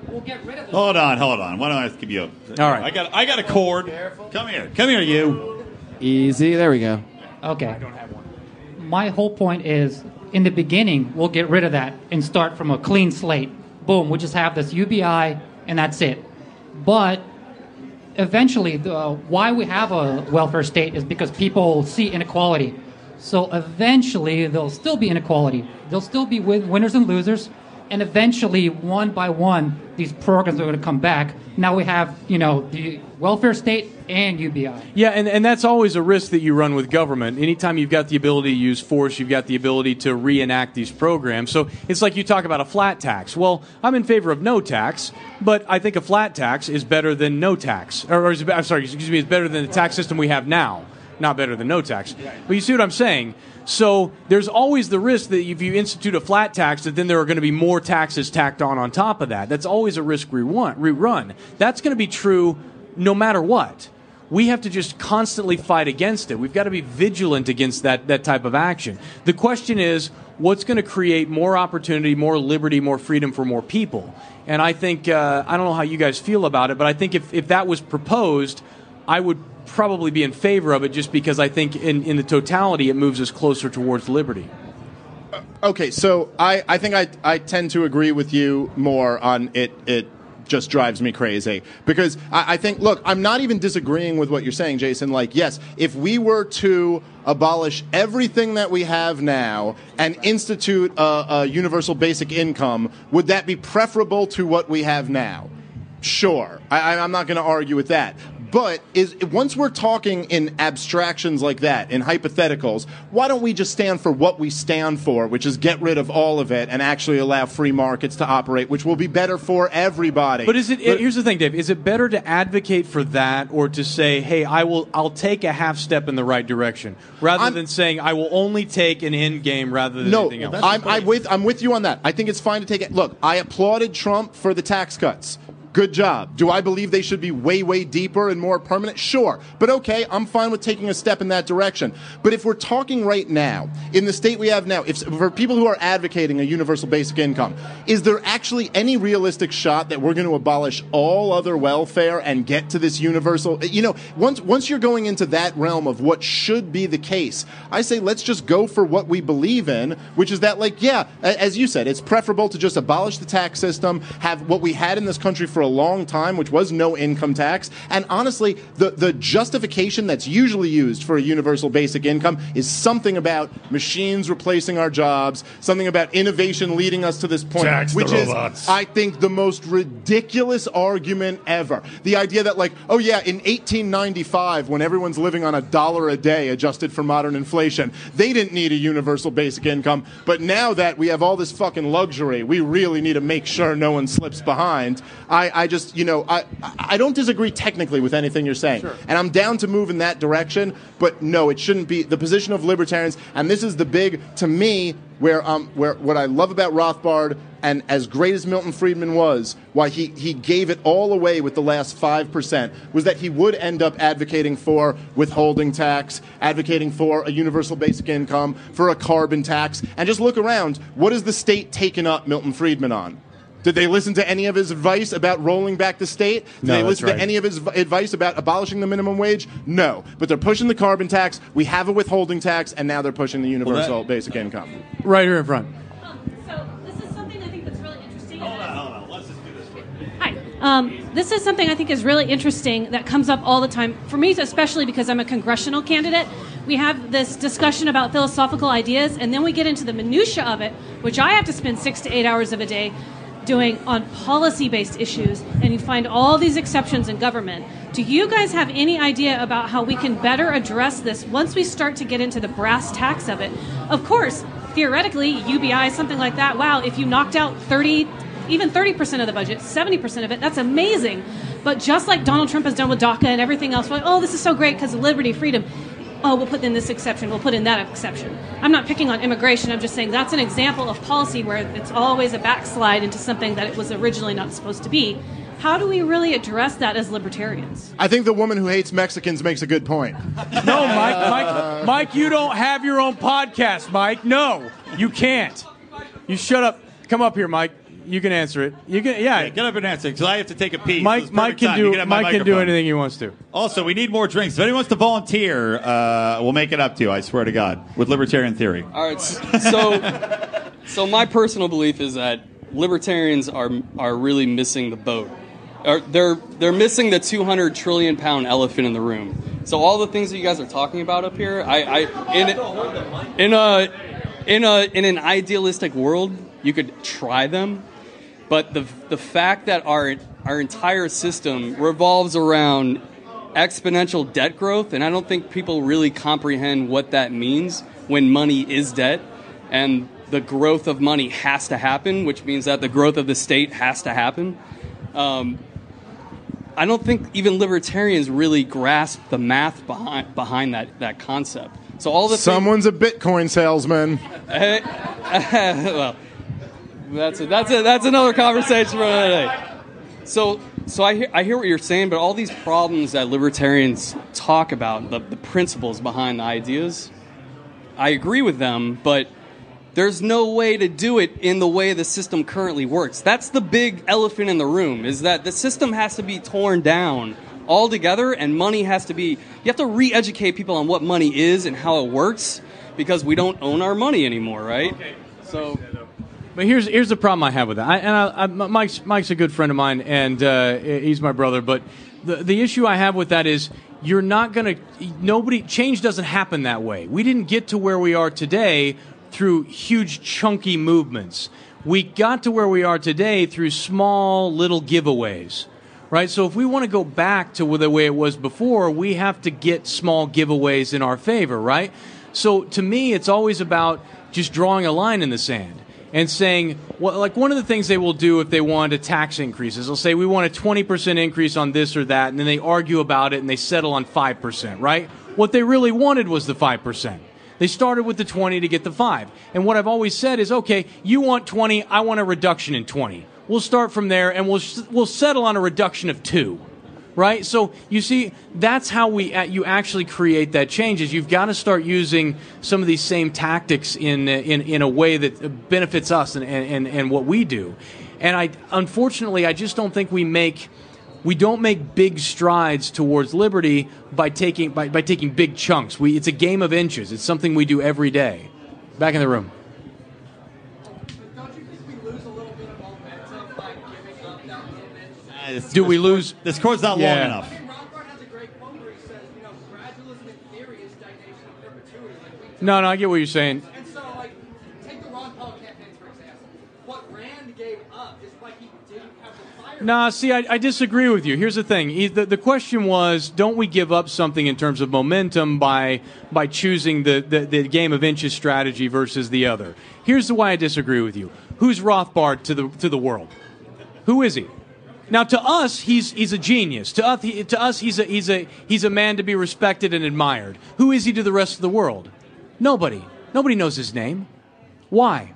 we'll get rid of this. Hold on, hold on. Why don't I give you a? All right. I got, I got a cord. Come here, come here, you. Easy. There we go. Okay. I don't have one. My whole point is, in the beginning, we'll get rid of that and start from a clean slate. Boom, we'll just have this UBI and that's it. But eventually, the, why we have a welfare state is because people see inequality. So eventually, there'll still be inequality. There'll still be win- winners and losers. And eventually, one by one, these programs are going to come back. Now we have, you know, the welfare state and UBI. Yeah, and, and that's always a risk that you run with government. Anytime you've got the ability to use force, you've got the ability to reenact these programs. So it's like you talk about a flat tax. Well, I'm in favor of no tax, but I think a flat tax is better than no tax. Or, or is, I'm sorry, excuse me, is better than the tax system we have now. Not better than no tax. But you see what I'm saying? So there's always the risk that if you institute a flat tax, that then there are going to be more taxes tacked on on top of that. That's always a risk. Rerun. That's going to be true no matter what we have to just constantly fight against it. We've got to be vigilant against that, that type of action. The question is, what's going to create more opportunity, more liberty, more freedom for more people? And I think, uh, I don't know how you guys feel about it, but I think if, if that was proposed, I would probably be in favor of it just because I think in, in the totality it moves us closer towards liberty. Uh, okay, so I, I think I, I tend to agree with you more on it. It just drives me crazy because I, I think, look, I'm not even disagreeing with what you're saying, Jason. Like, yes, if we were to abolish everything that we have now and institute a, a universal basic income, would that be preferable to what we have now? Sure, I, I'm not going to argue with that. But is once we're talking in abstractions like that, in hypotheticals, why don't we just stand for what we stand for, which is get rid of all of it and actually allow free markets to operate, which will be better for everybody. But is it? But- here's the thing, Dave. Is it better to advocate for that, or to say, "Hey, I will. I'll take a half step in the right direction," rather I'm- than saying, "I will only take an end game rather than no, anything else." I'm, I'm with I'm with you on that. I think it's fine to take it. Look, I applauded Trump for the tax cuts. Good job. Do I believe they should be way, way deeper and more permanent? Sure. But okay, I'm fine with taking a step in that direction. But if we're talking right now, in the state we have now, if for people who are advocating a universal basic income, is there actually any realistic shot that we're going to abolish all other welfare and get to this universal? You know, once once you're going into that realm of what should be the case, I say let's just go for what we believe in, which is that, like, yeah, as you said, it's preferable to just abolish the tax system, have what we had in this country for a long time, which was no income tax. And honestly, the, the justification that's usually used for a universal basic income is something about machines replacing our jobs, something about innovation leading us to this point, Tax which is. I think, the most ridiculous argument ever. The idea that, like, oh yeah, in 1895, when everyone's living on a dollar a day adjusted for modern inflation, they didn't need a universal basic income. But now that we have all this fucking luxury, we really need to make sure no one slips behind. I, I just, you know, I, I don't disagree technically with anything you're saying. And I'm down to move in that direction, but no, it shouldn't be the position of libertarians. And this is the big, to me, where um where what I love about Rothbard and as great as Milton Friedman was, why he, he gave it all away with the last five percent was that he would end up advocating for withholding tax, advocating for a universal basic income, for a carbon tax, and just look around. What has the state taken up Milton Friedman on? Did they listen to any of his advice about rolling back the state? Did No, they listen right. to any of his advice about abolishing the minimum wage? No. But they're pushing the carbon tax. We have a withholding tax, and now they're pushing the universal basic income. right here in front. So this is something I think that's really interesting. Hi. Um, this is something I think is really interesting that comes up all the time for me, especially because I'm a congressional candidate. We have this discussion about philosophical ideas, and then we get into the minutia of it, which I have to spend six to eight hours of a day doing on policy-based issues, and you find all these exceptions in government. Do you guys have any idea about how we can better address this once we start to get into the brass tacks of it? Of course, theoretically, UBI, something like that. Wow, if you knocked out 30, even 30% of the budget, 70% of it, that's amazing. But just like Donald Trump has done with DACA and everything else, like, oh, this is so great because of liberty, freedom. Oh, we'll put in this exception, we'll put in that exception. I'm not picking on immigration, I'm just saying that's an example of policy where it's always a backslide into something that it was originally not supposed to be. How do we really address that as libertarians? I think the woman who hates Mexicans makes a good point. [laughs] No, Mike, Mike, Mike, you don't have your own podcast, Mike. No, you can't. You shut up. Come up here, Mike. You can answer it. You can, yeah. Yeah, get up and answer because I have to take a pee. Mike, it's Mike can time. Do. can have my Mike can do anything he wants to. Also, we need more drinks. If anyone wants to volunteer, uh, we'll make it up to you. I swear to God, with libertarian theory. All right, so so my personal belief is that libertarians are are really missing the boat. Or they're they're missing the 200 trillion pound elephant in the room. So all the things that you guys are talking about up here, I, I in in a in a in an idealistic world, you could try them, but the the fact that our our entire system revolves around exponential debt growth, and I don't think people really comprehend what that means when money is debt, and the growth of money has to happen, which means that the growth of the state has to happen. Um, I don't think even libertarians really grasp the math behind behind that that concept. So all the Someone's a Bitcoin salesman. [laughs] Well, that's a, that's a, that's another conversation for another day. So, so I hear, I hear what you're saying, but all these problems that libertarians talk about, the, the principles behind the ideas, I agree with them, but there's no way to do it in the way the system currently works. That's the big elephant in the room, is that the system has to be torn down altogether, and money has to be, you have to re educate people on what money is and how it works, because we don't own our money anymore, right? Okay. So. But here's here's the problem I have with that. I, and I, I, Mike's Mike's a good friend of mine, and uh, he's my brother. But the the issue I have with that is you're not gonna nobody change doesn't happen that way. We didn't get to where we are today through huge chunky movements. We got to where we are today through small little giveaways. Right? So if we want to go back to the way it was before, we have to get small giveaways in our favor, right? So to me, it's always about just drawing a line in the sand and saying, well, like one of the things they will do if they want a tax increase is they'll say, we want a 20% increase on this or that, and then they argue about it and they settle on 5%, right? What they really wanted was the 5%. They started with the 20 to get the 5. And what I've always said is, okay, you want 20, I want a reduction in 20. We'll start from there and we'll, we'll settle on a reduction of 2 right? So you see, that's how we you actually create that change. Is you've got to start using some of these same tactics in in, in a way that benefits us and, and, and what we do. And I unfortunately, I just don't think we make we don't make big strides towards liberty by taking by, by taking big chunks. We it's a game of inches. It's something we do every day. Back in the room. This- Do we this- lose? This court's not long enough. No, no, I get what you're saying. And so, like, take the Ron Paul campaigns, for example. What Rand gave up is why he didn't have the fire. Nah, see, I, I disagree with you. Here's the thing: He- the, the question was, don't we give up something in terms of momentum by by choosing the, the, the game of inches strategy versus the other? Here's the why I disagree with you. Who's Rothbard to the to the world? Who is he? Now, to us, he's he's a genius. To us, he, to us, he's a he's a he's a man to be respected and admired. Who is he to the rest of the world? Nobody. Nobody knows his name. Why?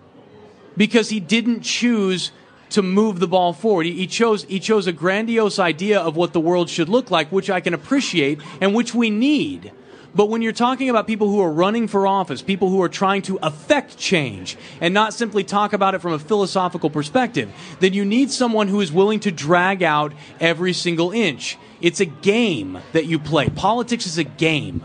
because he didn't choose to move the ball forward. He, he chose he chose a grandiose idea of what the world should look like, which I can appreciate and which we need. But when you're talking about people who are running for office, people who are trying to affect change and not simply talk about it from a philosophical perspective, then you need someone who is willing to drag out every single inch. It's a game that you play. Politics is a game.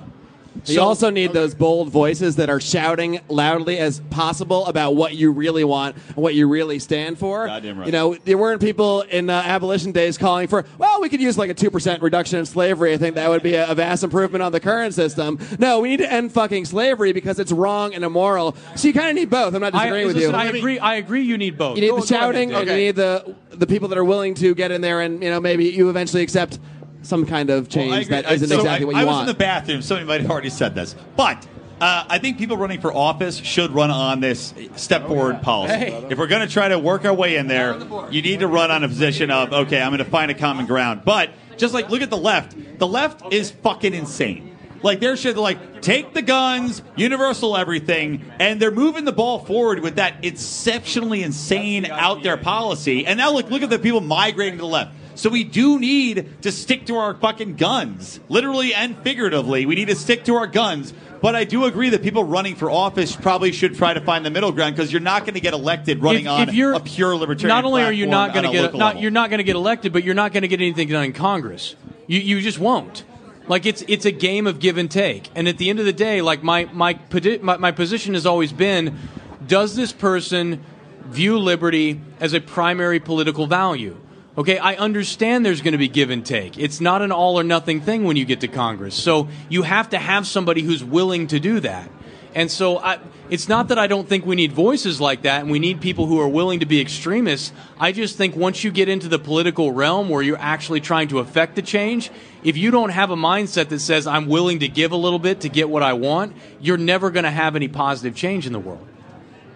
You also need those bold voices that are shouting loudly as possible about what you really want and what you really stand for. Goddamn right. You know, there weren't people in uh, abolition days calling for, well, we could use like a 2% reduction in slavery. I think that would be a, a vast improvement on the current system. No, we need to end fucking slavery because it's wrong and immoral. So you kind of need both. I'm not I, disagreeing with listen, you. I agree. I agree. You need both. You need Go- the shouting, and you need the the people that are willing to get in there, and you know maybe you eventually accept some kind of change Well, that isn't So exactly I, what you I was want. in the bathroom. Somebody might have already said this, but. Uh, I think people running for office should run on this step forward policy. Hey. If we're going to try to work our way in there, you need to run on a position of, okay, I'm going to find a common ground. But just like, look at the left. The left is fucking insane. Like, they're shit, like, take the guns, universal everything, and they're moving the ball forward with that exceptionally insane out there policy. And now look, look at the people migrating to the left. So we do need to stick to our fucking guns, literally and figuratively. We need to stick to our guns. But I do agree that people running for office probably should try to find the middle ground because you're not going to get elected running If- on if you're- a pure libertarian. Not only are you not going to get not, you're not going to get elected, but you're not going to get anything done in Congress. You you just won't. Like it's it's a game of give and take. And at the end of the day, like my my my, my position has always been, does this person view liberty as a primary political value? Okay, I understand there's going to be give and take. It's not an all or nothing thing when you get to Congress. So you have to have somebody who's willing to do that. And so I, it's not that I don't think we need voices like that and we need people who are willing to be extremists. I just think once you get into the political realm where you're actually trying to affect the change, if you don't have a mindset that says I'm willing to give a little bit to get what I want, you're never going to have any positive change in the world.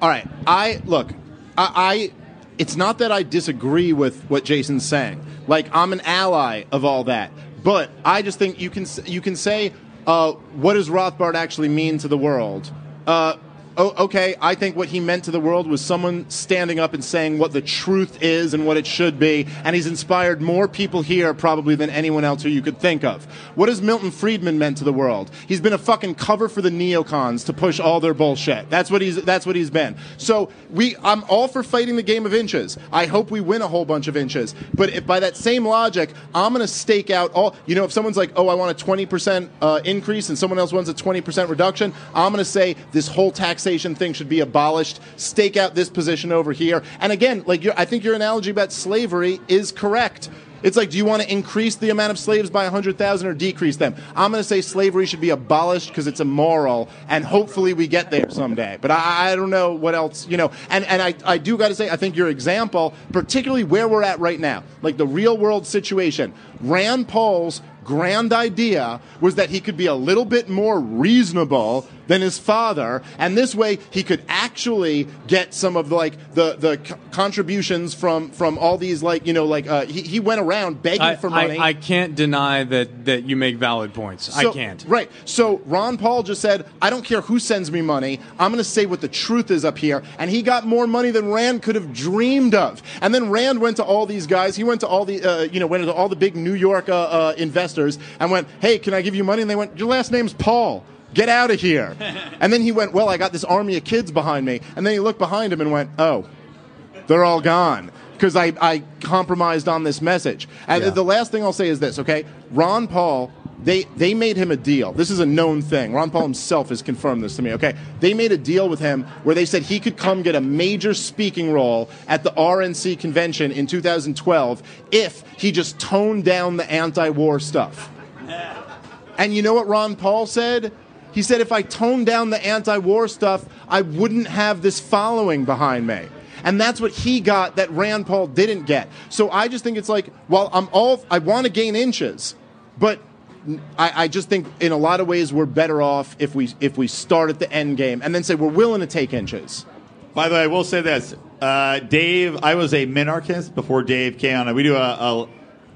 All right. I look. I, I. It's not that I disagree with what Jason's saying. Like I'm an ally of all that, but I just think you can you can say uh, what does Rothbard actually mean to the world. Uh, oh, okay, I think what he meant to the world was someone standing up and saying what the truth is and what it should be, and he's inspired more people here probably than anyone else who you could think of. What has Milton Friedman meant to the world? He's been a fucking cover for the neocons to push all their bullshit. That's what he's that's what he's been. So we I'm all for fighting the game of inches. I hope we win a whole bunch of inches. But if by that same logic, I'm going to stake out all you know if someone's like, "Oh, I want a 20% uh, increase," and someone else wants a 20% reduction, I'm going to say this whole taxation thing should be abolished. Stake out this position over here. And again, like I think your analogy about slavery is correct. It's like, do you want to increase the amount of slaves by 100,000 or decrease them? I'm going to say slavery should be abolished because it's immoral, and hopefully we get there someday. But I, I don't know what else, you know. And, and I, I do got to say, I think your example, particularly where we're at right now, like the real world situation, Rand Paul's grand idea was that he could be a little bit more reasonable than his father, and this way he could actually get some of the, like the the c- contributions from from all these like you know like uh, he he went around begging I, for money. I, I can't deny that, that you make valid points. I can't. Right. So Ron Paul just said, I don't care who sends me money. I'm going to say what the truth is up here. And he got more money than Rand could have dreamed of. And then Rand went to all these guys. He went to all the, uh, you know, went to all the big New York uh, uh, investors and went, hey, can I give you money? And they went, your last name's Paul. Get out of here. and then he went, well, I got this army of kids behind me. And then he looked behind him and went, oh, they're all gone because I, I compromised on this message. And Yeah. the last thing I'll say is this, okay? Ron Paul, they, they made him a deal. This is a known thing. Ron Paul himself has confirmed this to me, okay? They made a deal with him where they said he could come get a major speaking role at the RNC convention in 2012 if he just toned down the anti war stuff. [laughs] And you know what Ron Paul said? He said, if I toned down the anti war stuff, I wouldn't have this following behind me. And that's what he got that Rand Paul didn't get. So I just think it's like, well, I'm all, I want to gain inches, but I, I just think in a lot of ways we're better off if we, if we start at the end game and then say we're willing to take inches. By the way, I will say this. Uh, Dave, I was a minarchist before Dave came on. We do a, a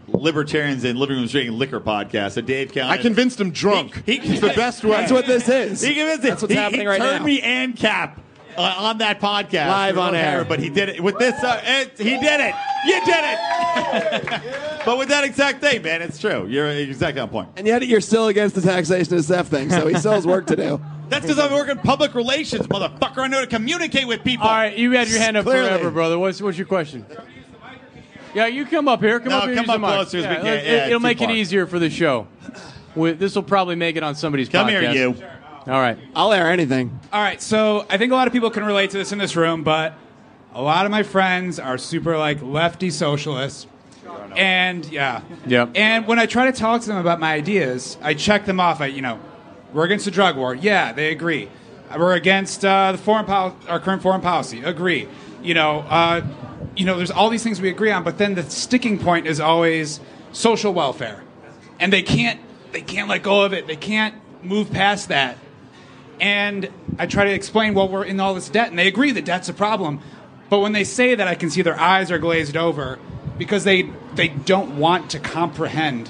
libertarians in living rooms drinking liquor podcast. So Dave came. I convinced him drunk. He, it's the best way. That's what this is. He convinced it. That's what's he, happening he right turned now. me and Cap uh, on that podcast Live on don't air. have but he did it with this. Uh, it, he did it. You did it. [laughs] but with that exact thing, man, it's true. You're exactly on point. And yet you're still against the taxation of Seth thing, so he still has work to do. [laughs] That's because I work in public relations, motherfucker. I know how to communicate with people. All right, you had your hand up Clearly. forever, brother. What's, what's your question? Yeah, you come up here. Come No, up here. come up closer as we Yeah, can. it- Yeah, it'll too make it easier for the show. This will probably make it on somebody's Come here, you. All right. I'll air anything. All right, so I think a lot of people can relate to this in this room, but a lot of my friends are super like lefty socialists. And yeah. Yep. And when I try to talk to them about my ideas, I check them off. I, you know, we're against the drug war. Yeah, they agree. We're against uh, the foreign pol- our current foreign policy. Agree. You know, uh, you know, there's all these things we agree on, but then the sticking point is always social welfare, and they can't they can't let go of it. They can't move past that. And I try to explain, well, we're in all this debt, and they agree that debt's a problem. But when they say that, I can see their eyes are glazed over because they they don't want to comprehend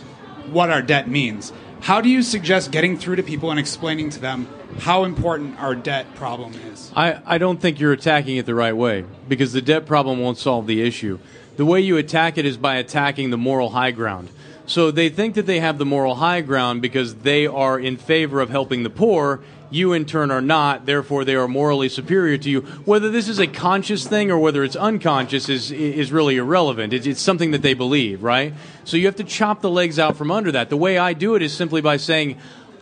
what our debt means. How do you suggest getting through to people and explaining to them how important our debt problem is? I, I don't think you're attacking it the right way because the debt problem won't solve the issue. The way you attack it is by attacking the moral high ground. So they think that they have the moral high ground because they are in favor of helping the poor. You, in turn, are not. Therefore, they are morally superior to you. Whether this is a conscious thing or whether it's unconscious is, is really irrelevant. It's, it's something that they believe, right? So you have to chop the legs out from under that. The way I do it is simply by saying,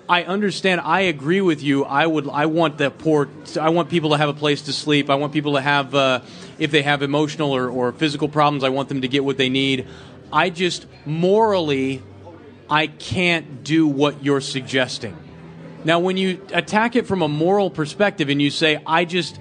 I understand. I agree with you. I would. I want the poor. I want people to have a place to sleep. I want people to have, uh, if they have emotional or, or physical problems, I want them to get what they need. I just morally, I can't do what you're suggesting. Now, when you attack it from a moral perspective and you say, I just,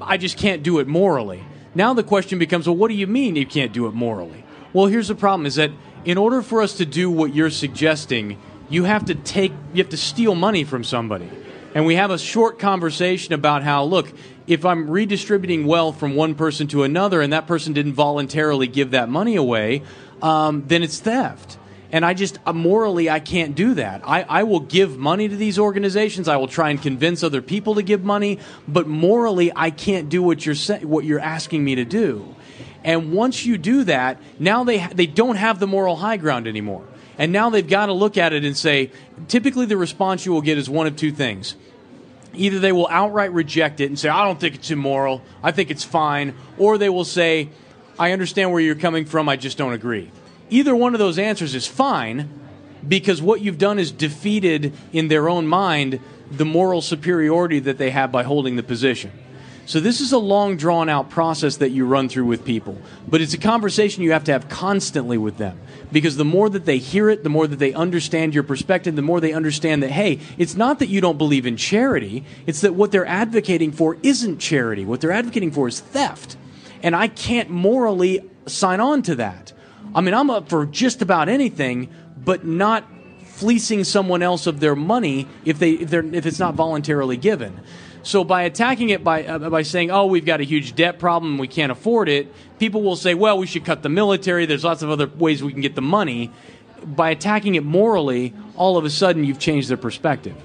I just can't do it morally. Now the question becomes, well, what do you mean you can't do it morally? Well, here's the problem: is that in order for us to do what you're suggesting, you have to take, you have to steal money from somebody. And we have a short conversation about how, look, if I'm redistributing wealth from one person to another, and that person didn't voluntarily give that money away, um, then it's theft. And I just uh, morally, I can't do that. I, I will give money to these organizations. I will try and convince other people to give money, but morally, I can't do what you're what you're asking me to do. And once you do that, now they they don't have the moral high ground anymore. And now they've got to look at it and say, typically the response you will get is one of two things. Either they will outright reject it and say, I don't think it's immoral, I think it's fine, or they will say, I understand where you're coming from, I just don't agree. Either one of those answers is fine because what you've done is defeated in their own mind the moral superiority that they have by holding the position. So this is a long drawn out process that you run through with people, but it's a conversation you have to have constantly with them because the more that they hear it, the more that they understand your perspective, the more they understand that, hey, it's not that you don't believe in charity, it's that what they're advocating for isn't charity. What they're advocating for is theft. And I can't morally sign on to that. I mean, I'm up for just about anything, but not fleecing someone else of their money if they if, they're, if it's not voluntarily given. So by attacking it by uh, by saying, "Oh, we've got a huge debt problem we can't afford it," people will say, "Well, we should cut the military. There's lots of other ways we can get the money." By attacking it morally, all of a sudden you've changed their perspective.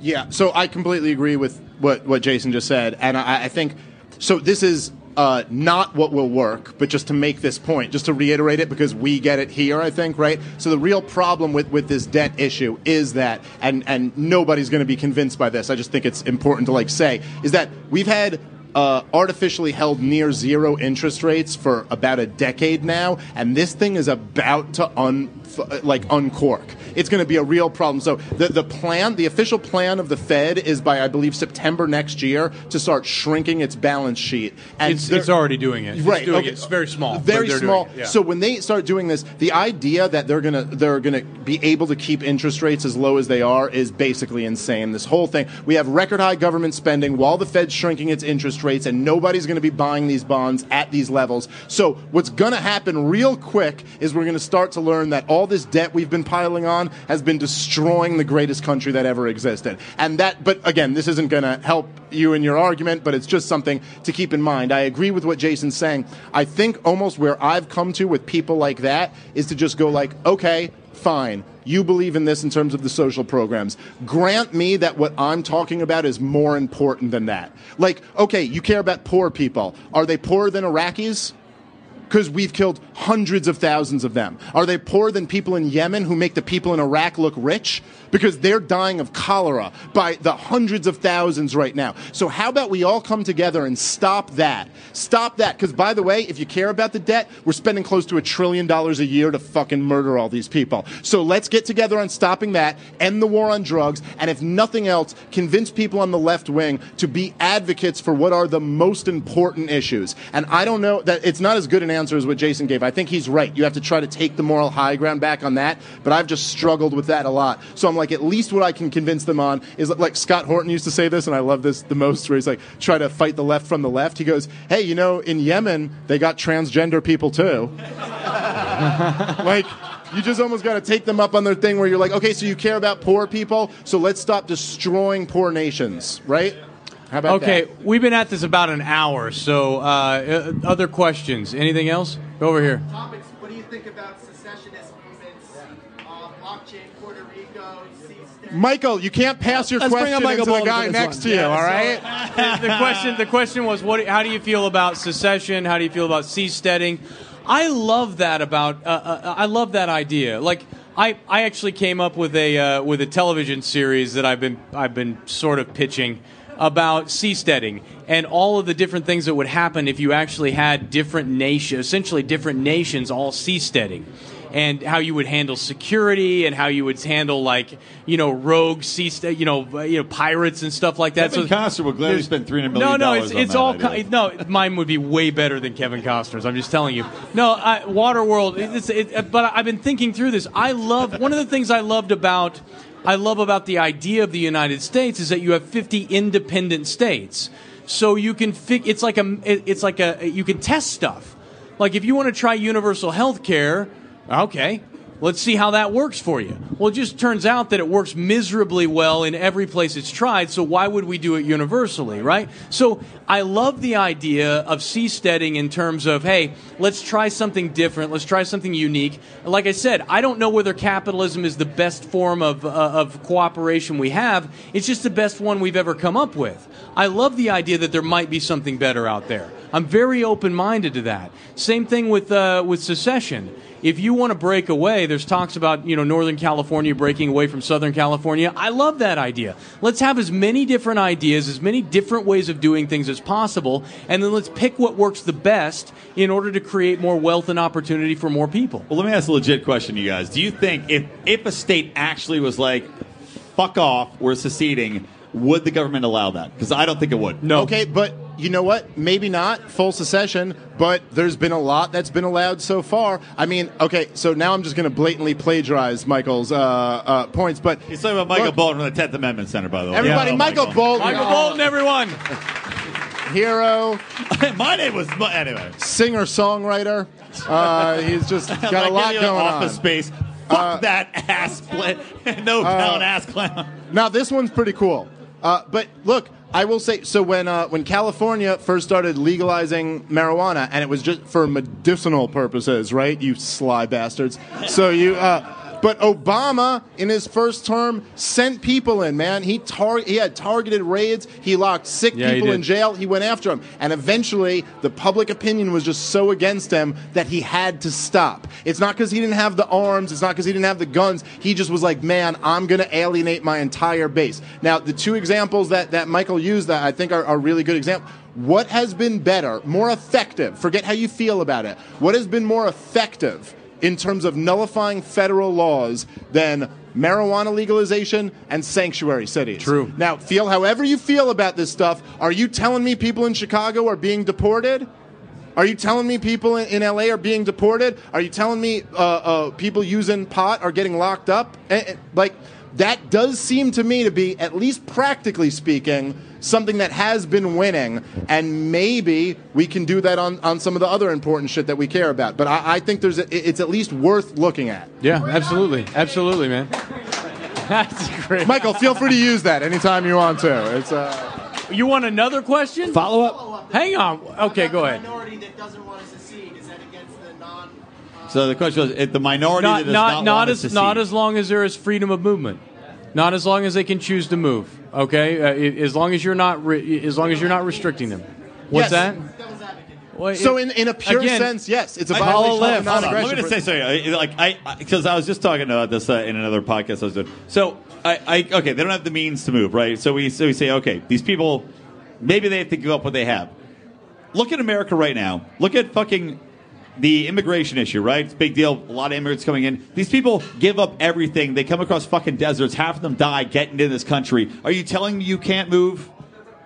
Yeah, so I completely agree with what, what Jason just said, and I, I think so. This is uh, not what will work, but just to make this point, just to reiterate it, because we get it here, I think, right? So the real problem with, with this debt issue is that, and and nobody's going to be convinced by this. I just think it's important to like say is that we've had uh, artificially held near zero interest rates for about a decade now, and this thing is about to un like uncork. It's going to be a real problem. So the the plan, the official plan of the Fed is by I believe September next year to start shrinking its balance sheet. And It's, it's already doing it. It's Right, doing okay. it. It's very small. very small. it, yeah. So when they start doing this, the idea that they're gonna they're gonna be able to keep interest rates as low as they are is basically insane. This whole thing, we have record high government spending while the Fed's shrinking its interest rates, and nobody's going to be buying these bonds at these levels. So what's going to happen real quick is we're going to start to learn that all this debt we've been piling on has been destroying the greatest country that ever existed. And that, but again, this isn't going to help you in your argument, but it's just something to keep in mind. I agree with what Jason's saying. I think almost where I've come to with people like that is to just go like, okay, fine. You believe in this in terms of the social programs. Grant me that what I'm talking about is more important than that. Like, okay, you care about poor people. Are they poorer than Iraqis? Because we've killed hundreds of thousands of them. Are they poorer than people in Yemen who make the people in Iraq look rich? Because they're dying of cholera by the hundreds of thousands right now. So, how about we all come together and stop that? Stop that. Because, by the way, if you care about the debt, we're spending close to a trillion dollars a year to fucking murder all these people. So, let's get together on stopping that, end the war on drugs, and if nothing else, convince people on the left wing to be advocates for what are the most important issues. And I don't know that it's not as good an answer as what Jason gave. I think he's right. You have to try to take the moral high ground back on that, but I've just struggled with that a lot. So I'm like, at least what I can convince them on is like Scott Horton used to say this, and I love this the most, where he's like, try to fight the left from the left. He goes, hey, you know, in Yemen, they got transgender people too. [laughs] like, you just almost got to take them up on their thing where you're like, okay, so you care about poor people, so let's stop destroying poor nations, right? How about okay, that? we've been at this about an hour. So, uh, uh, other questions? Anything else? Go over here. Topics. What do you think about Michael, you can't pass your Let's question to Michael the guy next one. to you, Yeah, all so- [laughs] the, the question the question was what how do you feel about secession? How do you feel about seasteading? I love that about uh, uh, i love that idea. Like I, I actually came up with a uh, with a television series that I've been I've been sort of pitching about seasteading and all of the different things that would happen if you actually had different nations essentially different nations all seasteading and how you would handle security and how you would handle like you know rogue sea you know you know pirates and stuff like that. Kevin Costner would gladly spend $300 no no it's, it's all ki- no mine would be way better than Kevin Costner's I'm just telling you. No I, Waterworld it's, it, uh, but I've been thinking through this. I love one of the things I loved about I love about the idea of the United States is that you have 50 independent states. So you can fig- it's like a it's like a you can test stuff. Like if you want to try universal health care okay. Let's see how that works for you. Well it just turns out that it works miserably well in every place it's tried so why would we do it universally right? So i love the idea of seasteading in terms of hey let's try something different let's try something unique. Like i said i don't know whether capitalism is the best form of, uh, of cooperation we have. It's just the best one we've ever come up with. I love the idea that there might be something better out there i'm very open-minded to that same thing with, uh, with secession if you want to break away, there's talks about you know Northern California breaking away from Southern California. I love that idea. Let's have as many different ideas, as many different ways of doing things as possible, and then let's pick what works the best in order to create more wealth and opportunity for more people. Well, let me ask a legit question, you guys. Do you think if if a state actually was like, "Fuck off, we're seceding," would the government allow that? Because I don't think it would. No. Okay, but you know what? Maybe not full secession, but there's been a lot that's been allowed so far. I mean, okay, so now I'm just going to blatantly plagiarize Michael's uh, uh, points, but He's talking about Michael Look, Bolton from the Tenth Amendment Center, by the way. Everybody, Yeah, Michael Bolton. Michael Bolton, everyone. [laughs] hero, [laughs] My name was anyway. singer songwriter. Uh, he's just [laughs] got Like, a lot going Office on. Space. Fuck that ass split. no clown ass clown. Now this one's pretty cool. Uh, but look, I will say so when uh, when California first started legalizing marijuana, and it was just for medicinal purposes, right? You sly bastards. So you. Uh, but Obama, in his first term, sent people in. Man, he tar- he had targeted raids. He locked sick Yeah, people in jail. He went after them, and eventually, the public opinion was just so against him that he had to stop. It's not because he didn't have the arms. It's not because he didn't have the guns. He just was like, man, I'm going to alienate my entire base. Now, the two examples that that Michael used that I think are, are really good examples. What has been better, more effective? Forget how you feel about it. What has been more effective? In terms of nullifying federal laws than marijuana legalization and sanctuary cities. True. Now, feel however you feel about this stuff. Are you telling me people in Chicago are being deported? Are you telling me people in, in LA are being deported? Are you telling me uh, uh, people using pot are getting locked up? Eh, eh, like, that does seem to me to be, at least practically speaking, something that has been winning. And maybe we can do that on, on some of the other important shit that we care about. But I, I think there's a, it's at least worth looking at. Yeah, absolutely, absolutely, man. [laughs] That's great. Michael, feel free to use that anytime you want to. It's uh, You want another question? Follow up. Hang on. Okay, go ahead. Minority that doesn't want to secede is that against the non? So the question was, if the minority Not that does not not, not want as us to not as long as there is freedom of movement. Not as long as they can choose to move. Okay, uh, as long as you're not re- as long as you're not restricting them. What's Yes. that? Well, so in, in a pure again, sense, yes, it's a I- violation of on, the non-aggression. Let me just say sorry, Like I, because I was just talking about this uh, in another podcast I was doing. So I, I, okay, they don't have the means to move, right? So we, so we say, okay, these people, maybe they have to give up what they have. Look at America right now. Look at fucking the immigration issue, right? It's a big deal. A lot of immigrants coming in. These people give up everything. They come across fucking deserts. Half of them die getting into this country. Are you telling me you can't move?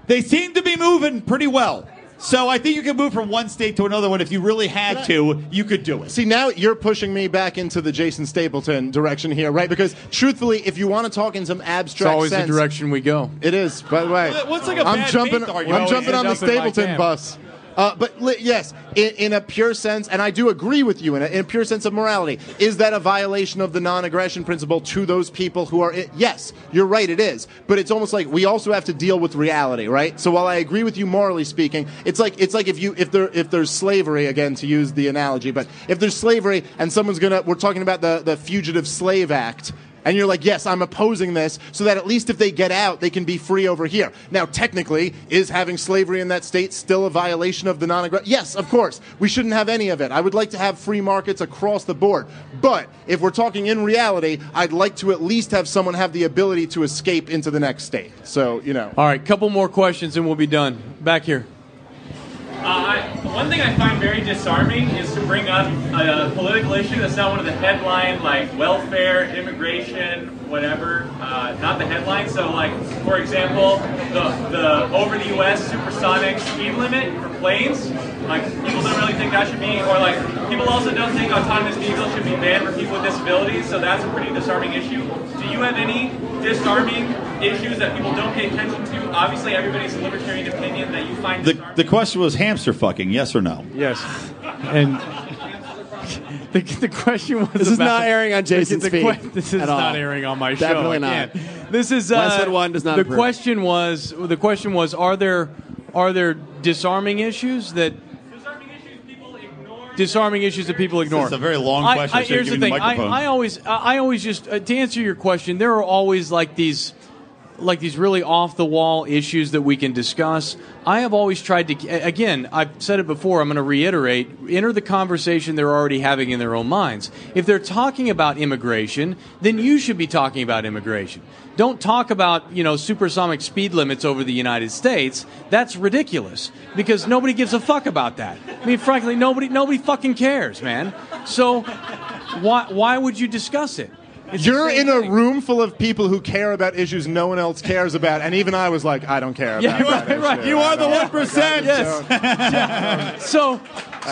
They seem to be moving pretty well. So I think you can move from one state to another one. If you really had to, you could do it. See, now you're pushing me back into the Jason Stapleton direction here, right? Because truthfully, if you want to talk in some abstract, It's abstract always sense, the direction we go. It is, by the way. What's like a I'm bad jumping. faith argument? I'm jumping on the End up in my Stapleton bus. Uh, but li- yes, in, in a pure sense, and I do agree with you in a, in a pure sense of morality, is that a violation of the non-aggression principle to those people who are? yes, you're right, it is. But it's almost like we also have to deal with reality, right? So while I agree with you morally speaking, it's like it's like if you if there if there's slavery again to use the analogy, but if there's slavery and someone's gonna, we're talking about the the Fugitive Slave Act. And you're like, yes, I'm opposing this so that at least if they get out, they can be free over here. Now, technically, is having slavery in that state still a violation of the non aggression? Yes, of course. We shouldn't have any of it. I would like to have free markets across the board. But if we're talking in reality, I'd like to at least have someone have the ability to escape into the next state. So, you know. All right, couple more questions and we'll be done. Back here. Uh, I, one thing I find very disarming is to bring up a, political issue that's not one of the headline, like welfare, immigration, whatever, uh, not the headline. So, like, for example, the, the over the U.S. supersonic speed limit for planes, like, people don't really think that should be, or like, people also don't think autonomous vehicles should be banned for people with disabilities, so that's a pretty disarming issue. Do you have any disarming issues that people don't pay attention to? Obviously, everybody's libertarian opinion that you find The, the question was hamster fucking, yes or no? Yes. And the, the question was This is about- not airing on Jason's the, feed que- [laughs] This is at not airing on my Definitely show. I not. can't. This is uh, Less than one does not The approve. question was the question was are there are there disarming issues that disarming issues that people ignore. is a very long I- question. I I, here's the thing. the I. I always, I I always just uh, to answer your question. There are always like these, like these really off the wall issues that we can discuss. I have always tried to. Again, I've said it before. I'm going to reiterate. Enter the conversation they're already having in their own minds. If they're talking about immigration, then you should be talking about immigration. Don't talk about you know supersonic speed limits over the United States. That's ridiculous because nobody gives a fuck about that. I mean, frankly, nobody nobody fucking cares, man. So why why would you discuss it? It's You're in a room full of people who care about issues no one else cares about, and even I was like, I don't care. About right, that right. issue. You are the don't- 1%. Yes. [laughs] So,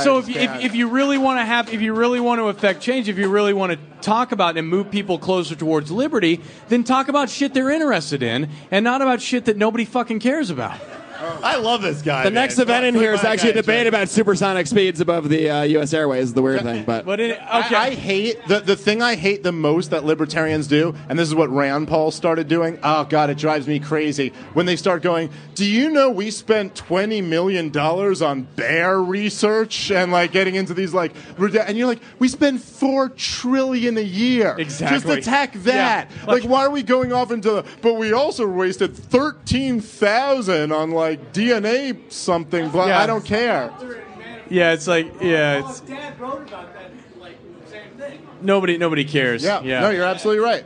so if, if, if you really want to have, if you really want to affect change, if you really want to talk about and move people closer towards liberty, then talk about shit they're interested in, and not about shit that nobody fucking cares about. I love this guy. The next event in here is actually a debate about supersonic speeds above the uh, U.S. Airways. Is the weird thing, but But it, I, I hate the the thing I hate the most that libertarians do, and this is what Rand Paul started doing. Oh God, it drives me crazy when they start going. Do you know we spent twenty million dollars on bear research and like getting into these like, reda- and you're like, we spend four trillion a year. Exactly. Just attack that. Yeah. Like, why are we going off into? The but we also wasted thirteen thousand on like DNA something. Blah. Yeah. I don't care. Yeah, it's like, yeah, it's Dad wrote about that, like, same thing. nobody, nobody cares. Yeah. yeah. No, you're absolutely right.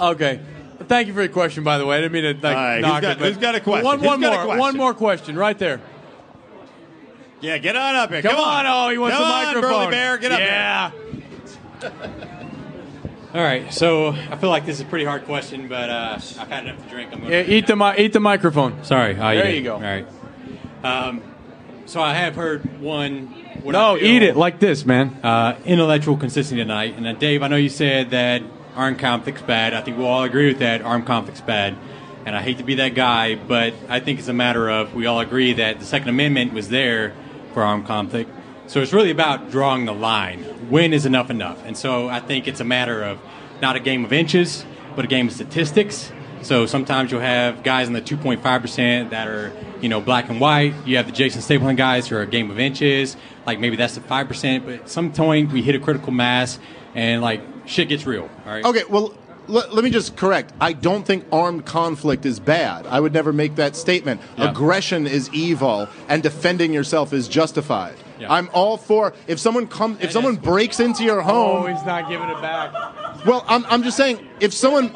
Okay. Thank you for your question, by the way. I didn't mean to like All right, knock who's got- it. but- who's got a question? One, one more. question? One more question, right there. Yeah, get on up here. Come, Come, on. Oh, he wants Come the on, microphone. Burly Bear, get up yeah. [laughs] All right, so I feel like this is a pretty hard question, but uh, I've had enough to drink. I'm Yeah, eat the mi- eat the microphone. Sorry. There it. you go. All right. Um, so I have heard one. what No, feel, eat it like this, man. Uh, intellectual consistency tonight. And uh, Dave, I know you said that armed conflict's bad. I think we all agree with that. Armed conflict's bad. And I hate to be that guy, but I think it's a matter of we all agree that the Second Amendment was there for armed conflict. So it's really about drawing the line. When is enough enough? And so I think it's a matter of not a game of inches, but a game of statistics. So sometimes you'll have guys in the 2.5% that are, you know, black and white. You have the Jason Stapleton guys who are a game of inches. Like maybe that's the 5%, but some point we hit a critical mass and like shit gets real. All right. Okay, well, let, let me just correct. I don't think armed conflict is bad. I would never make that statement. Yeah. Aggression is evil, and defending yourself is justified. Yeah. I'm all for if someone comes, if someone breaks into your oh, home. Oh, he's not giving it back. Well, I'm, I'm just saying, if someone.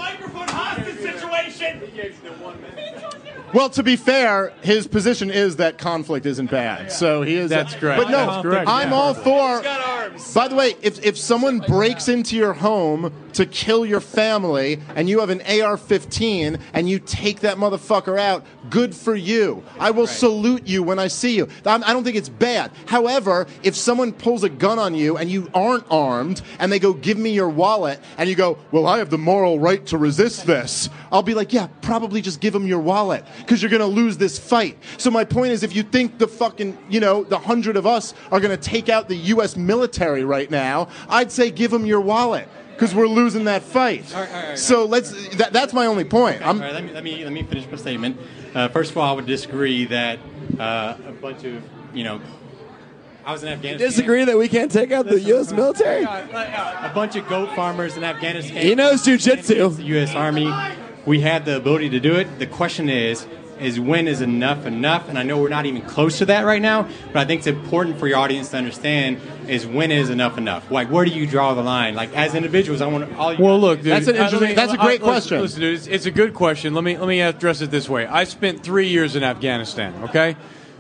Well, to be fair, his position is that conflict isn't bad. So he is. That's correct. But no, That's correct, I'm yeah. all for. By the way, if, if someone breaks into your home to kill your family and you have an AR-15 and you take that motherfucker out, good for you. I will salute you when I see you. I'm- I don't think it's bad. However, if someone pulls a gun on you and you aren't armed and they go, "Give me your wallet," and you go, "Well, I have the moral right to resist this," I'll be like, "Yeah, probably just give them your wallet because you're going to lose this fight." So my point is, if you think the fucking, you know, the hundred of us are going to take out the U.S. military right now, I'd say give them your wallet because we're losing that fight. All right, all right, all right. So let's. That, that's my only point. I'm, All right, let me let me let me finish my statement. Uh, first of all, I would disagree that uh, a bunch of you know. I was in Afghanistan. disagree that we can't take out the U.S. military. A bunch of goat farmers in Afghanistan. He knows jujitsu. The U.S. Army. We had the ability to do it. The question is, is when is enough enough? And I know we're not even close to that right now, but I think it's important for your audience to understand is when is enough enough? Like, where do you draw the line? Like, as individuals, I want all you Well, look, dude, That's an interesting- me- that's a great listen- question. Listen, dude, it's, it's a good question. Let me let me address it this way. I spent three years in Afghanistan. Okay,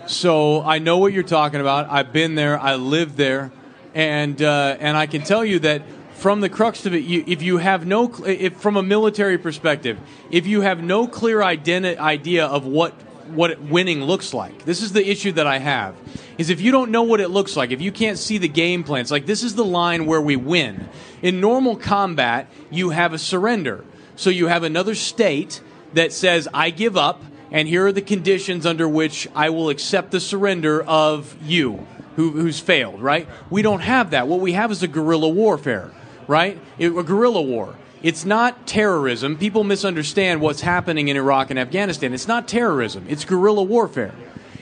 so I know what you're talking about. I've been there. I lived there, and uh, and I can tell you that from the crux of it, you, if you have no, if from a military perspective, if you have no clear identi- idea of what what winning looks like, this is the issue that I have. Is if you don't know what it looks like, if you can't see the game plans, like this is the line where we win. In normal combat, you have a surrender. So you have another state that says, I give up, and here are the conditions under which I will accept the surrender of you who, who's failed, right? We don't have that. What we have is a guerrilla warfare, right? It- a guerrilla war. It's not terrorism. People misunderstand what's happening in Iraq and Afghanistan. It's not terrorism, it's guerrilla warfare.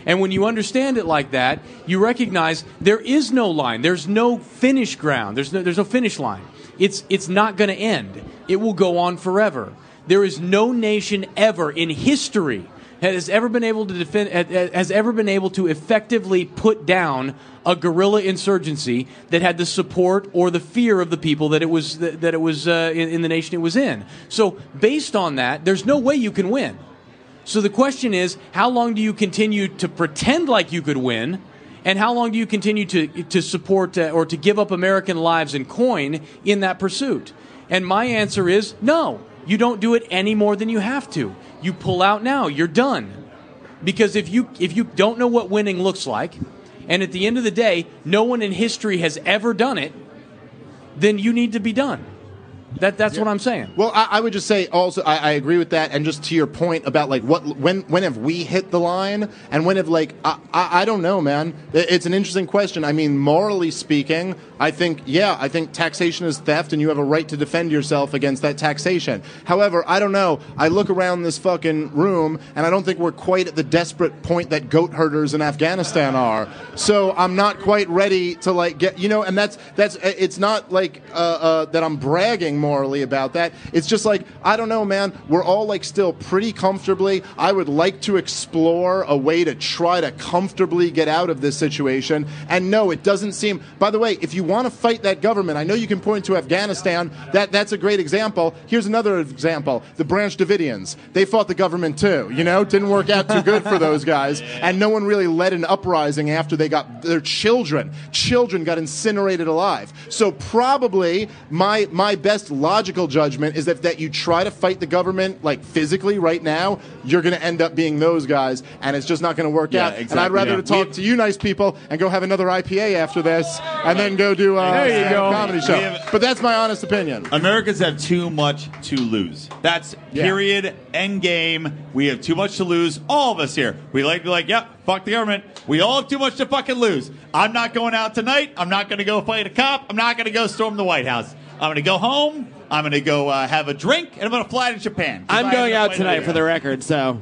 And when you understand it like that, you recognize there is no line. There's no finish ground. There's no, there's no finish line. It's, it's not going to end. It will go on forever. There is no nation ever in history has ever been able to defend has ever been able to effectively put down a guerrilla insurgency that had the support or the fear of the people that it was that, it was uh, in, in the nation it was in. So based on that, there's no way you can win. So the question is, how long do you continue to pretend like you could win? And how long do you continue to, to support uh, or to give up American lives and coin in that pursuit? And my answer is no. You don't do it any more than you have to. You pull out now. You're done. Because if you if you don't know what winning looks like, and at the end of the day, no one in history has ever done it, then you need to be done. That that's what I'm saying. Well, I, I would just say also I, I agree with that, and just to your point about like what when when have we hit the line, and when have like I, I, I don't know, man. It- It's an interesting question. I mean, morally speaking, I think yeah, I think taxation is theft, and you have a right to defend yourself against that taxation. However, I don't know. I look around this fucking room, and I don't think we're quite at the desperate point that goat herders in Afghanistan are. So I'm not quite ready to like get you know, and that's that's it's not like uh, uh, that I'm bragging morally about that. It's just like I don't know, man. We're all like still pretty comfortably. I would like to explore a way to try to comfortably get out of this situation. And no, it doesn't seem. By the way, if you want to fight that government, I know you can point to Afghanistan. That that's a great example. Here's another example: the Branch Davidians. They fought the government too. You know, didn't work out too good for those guys, and no one really led an uprising after they got their children. Children got incinerated alive. So probably my my best logical judgment is that that you try to fight the government like physically right now, you're going to end up being those guys, and it's just not going to work Yeah, out. And I'd rather yeah. to talk We- to you nice people and go have another IPA after this, and then go do uh, a go. comedy show. Have- but that's my honest opinion. Americans have too much to lose. That's Yeah. period. End game. We have too much to lose. All of us here. We like to be like, yep, fuck the government. We all have too much to fucking lose. I'm not going out tonight. I'm not going to go fight a cop. I'm not going to go storm the White House. I'm going to go home. I'm going to go uh, have a drink, and I'm going to fly to Japan. I'm going out tonight for the record, so.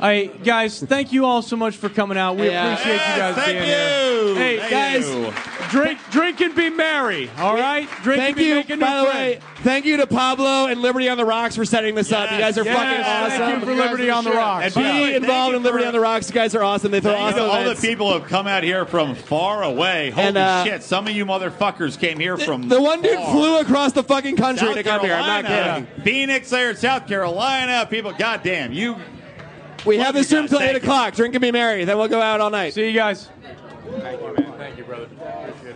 Hey guys, thank you all so much for coming out. We Yeah. appreciate you guys Yes, being thank here. you. Hey Thank guys, you. drink, drink and be merry. All right, drink Thank and be you, making by new the way. Thank you to Pablo and Liberty on the Rocks for setting this up. You guys are Yes, fucking thank awesome. you for Liberty on the Rocks. And by the way, Be thank involved you in Liberty on the Rocks. You guys are awesome. They throw Thank you awesome to all the people have come out here from far away. Holy And, uh, shit! Some of you motherfuckers came here from The one dude far. flew across the fucking country South to come here. I'm not kidding. Phoenix, there, in South Carolina. People, goddamn, you. We have this room till 8 o'clock. Drink and be merry. Then we'll go out all night. See you guys. Thank you, man. Thank you, brother. Appreciate it.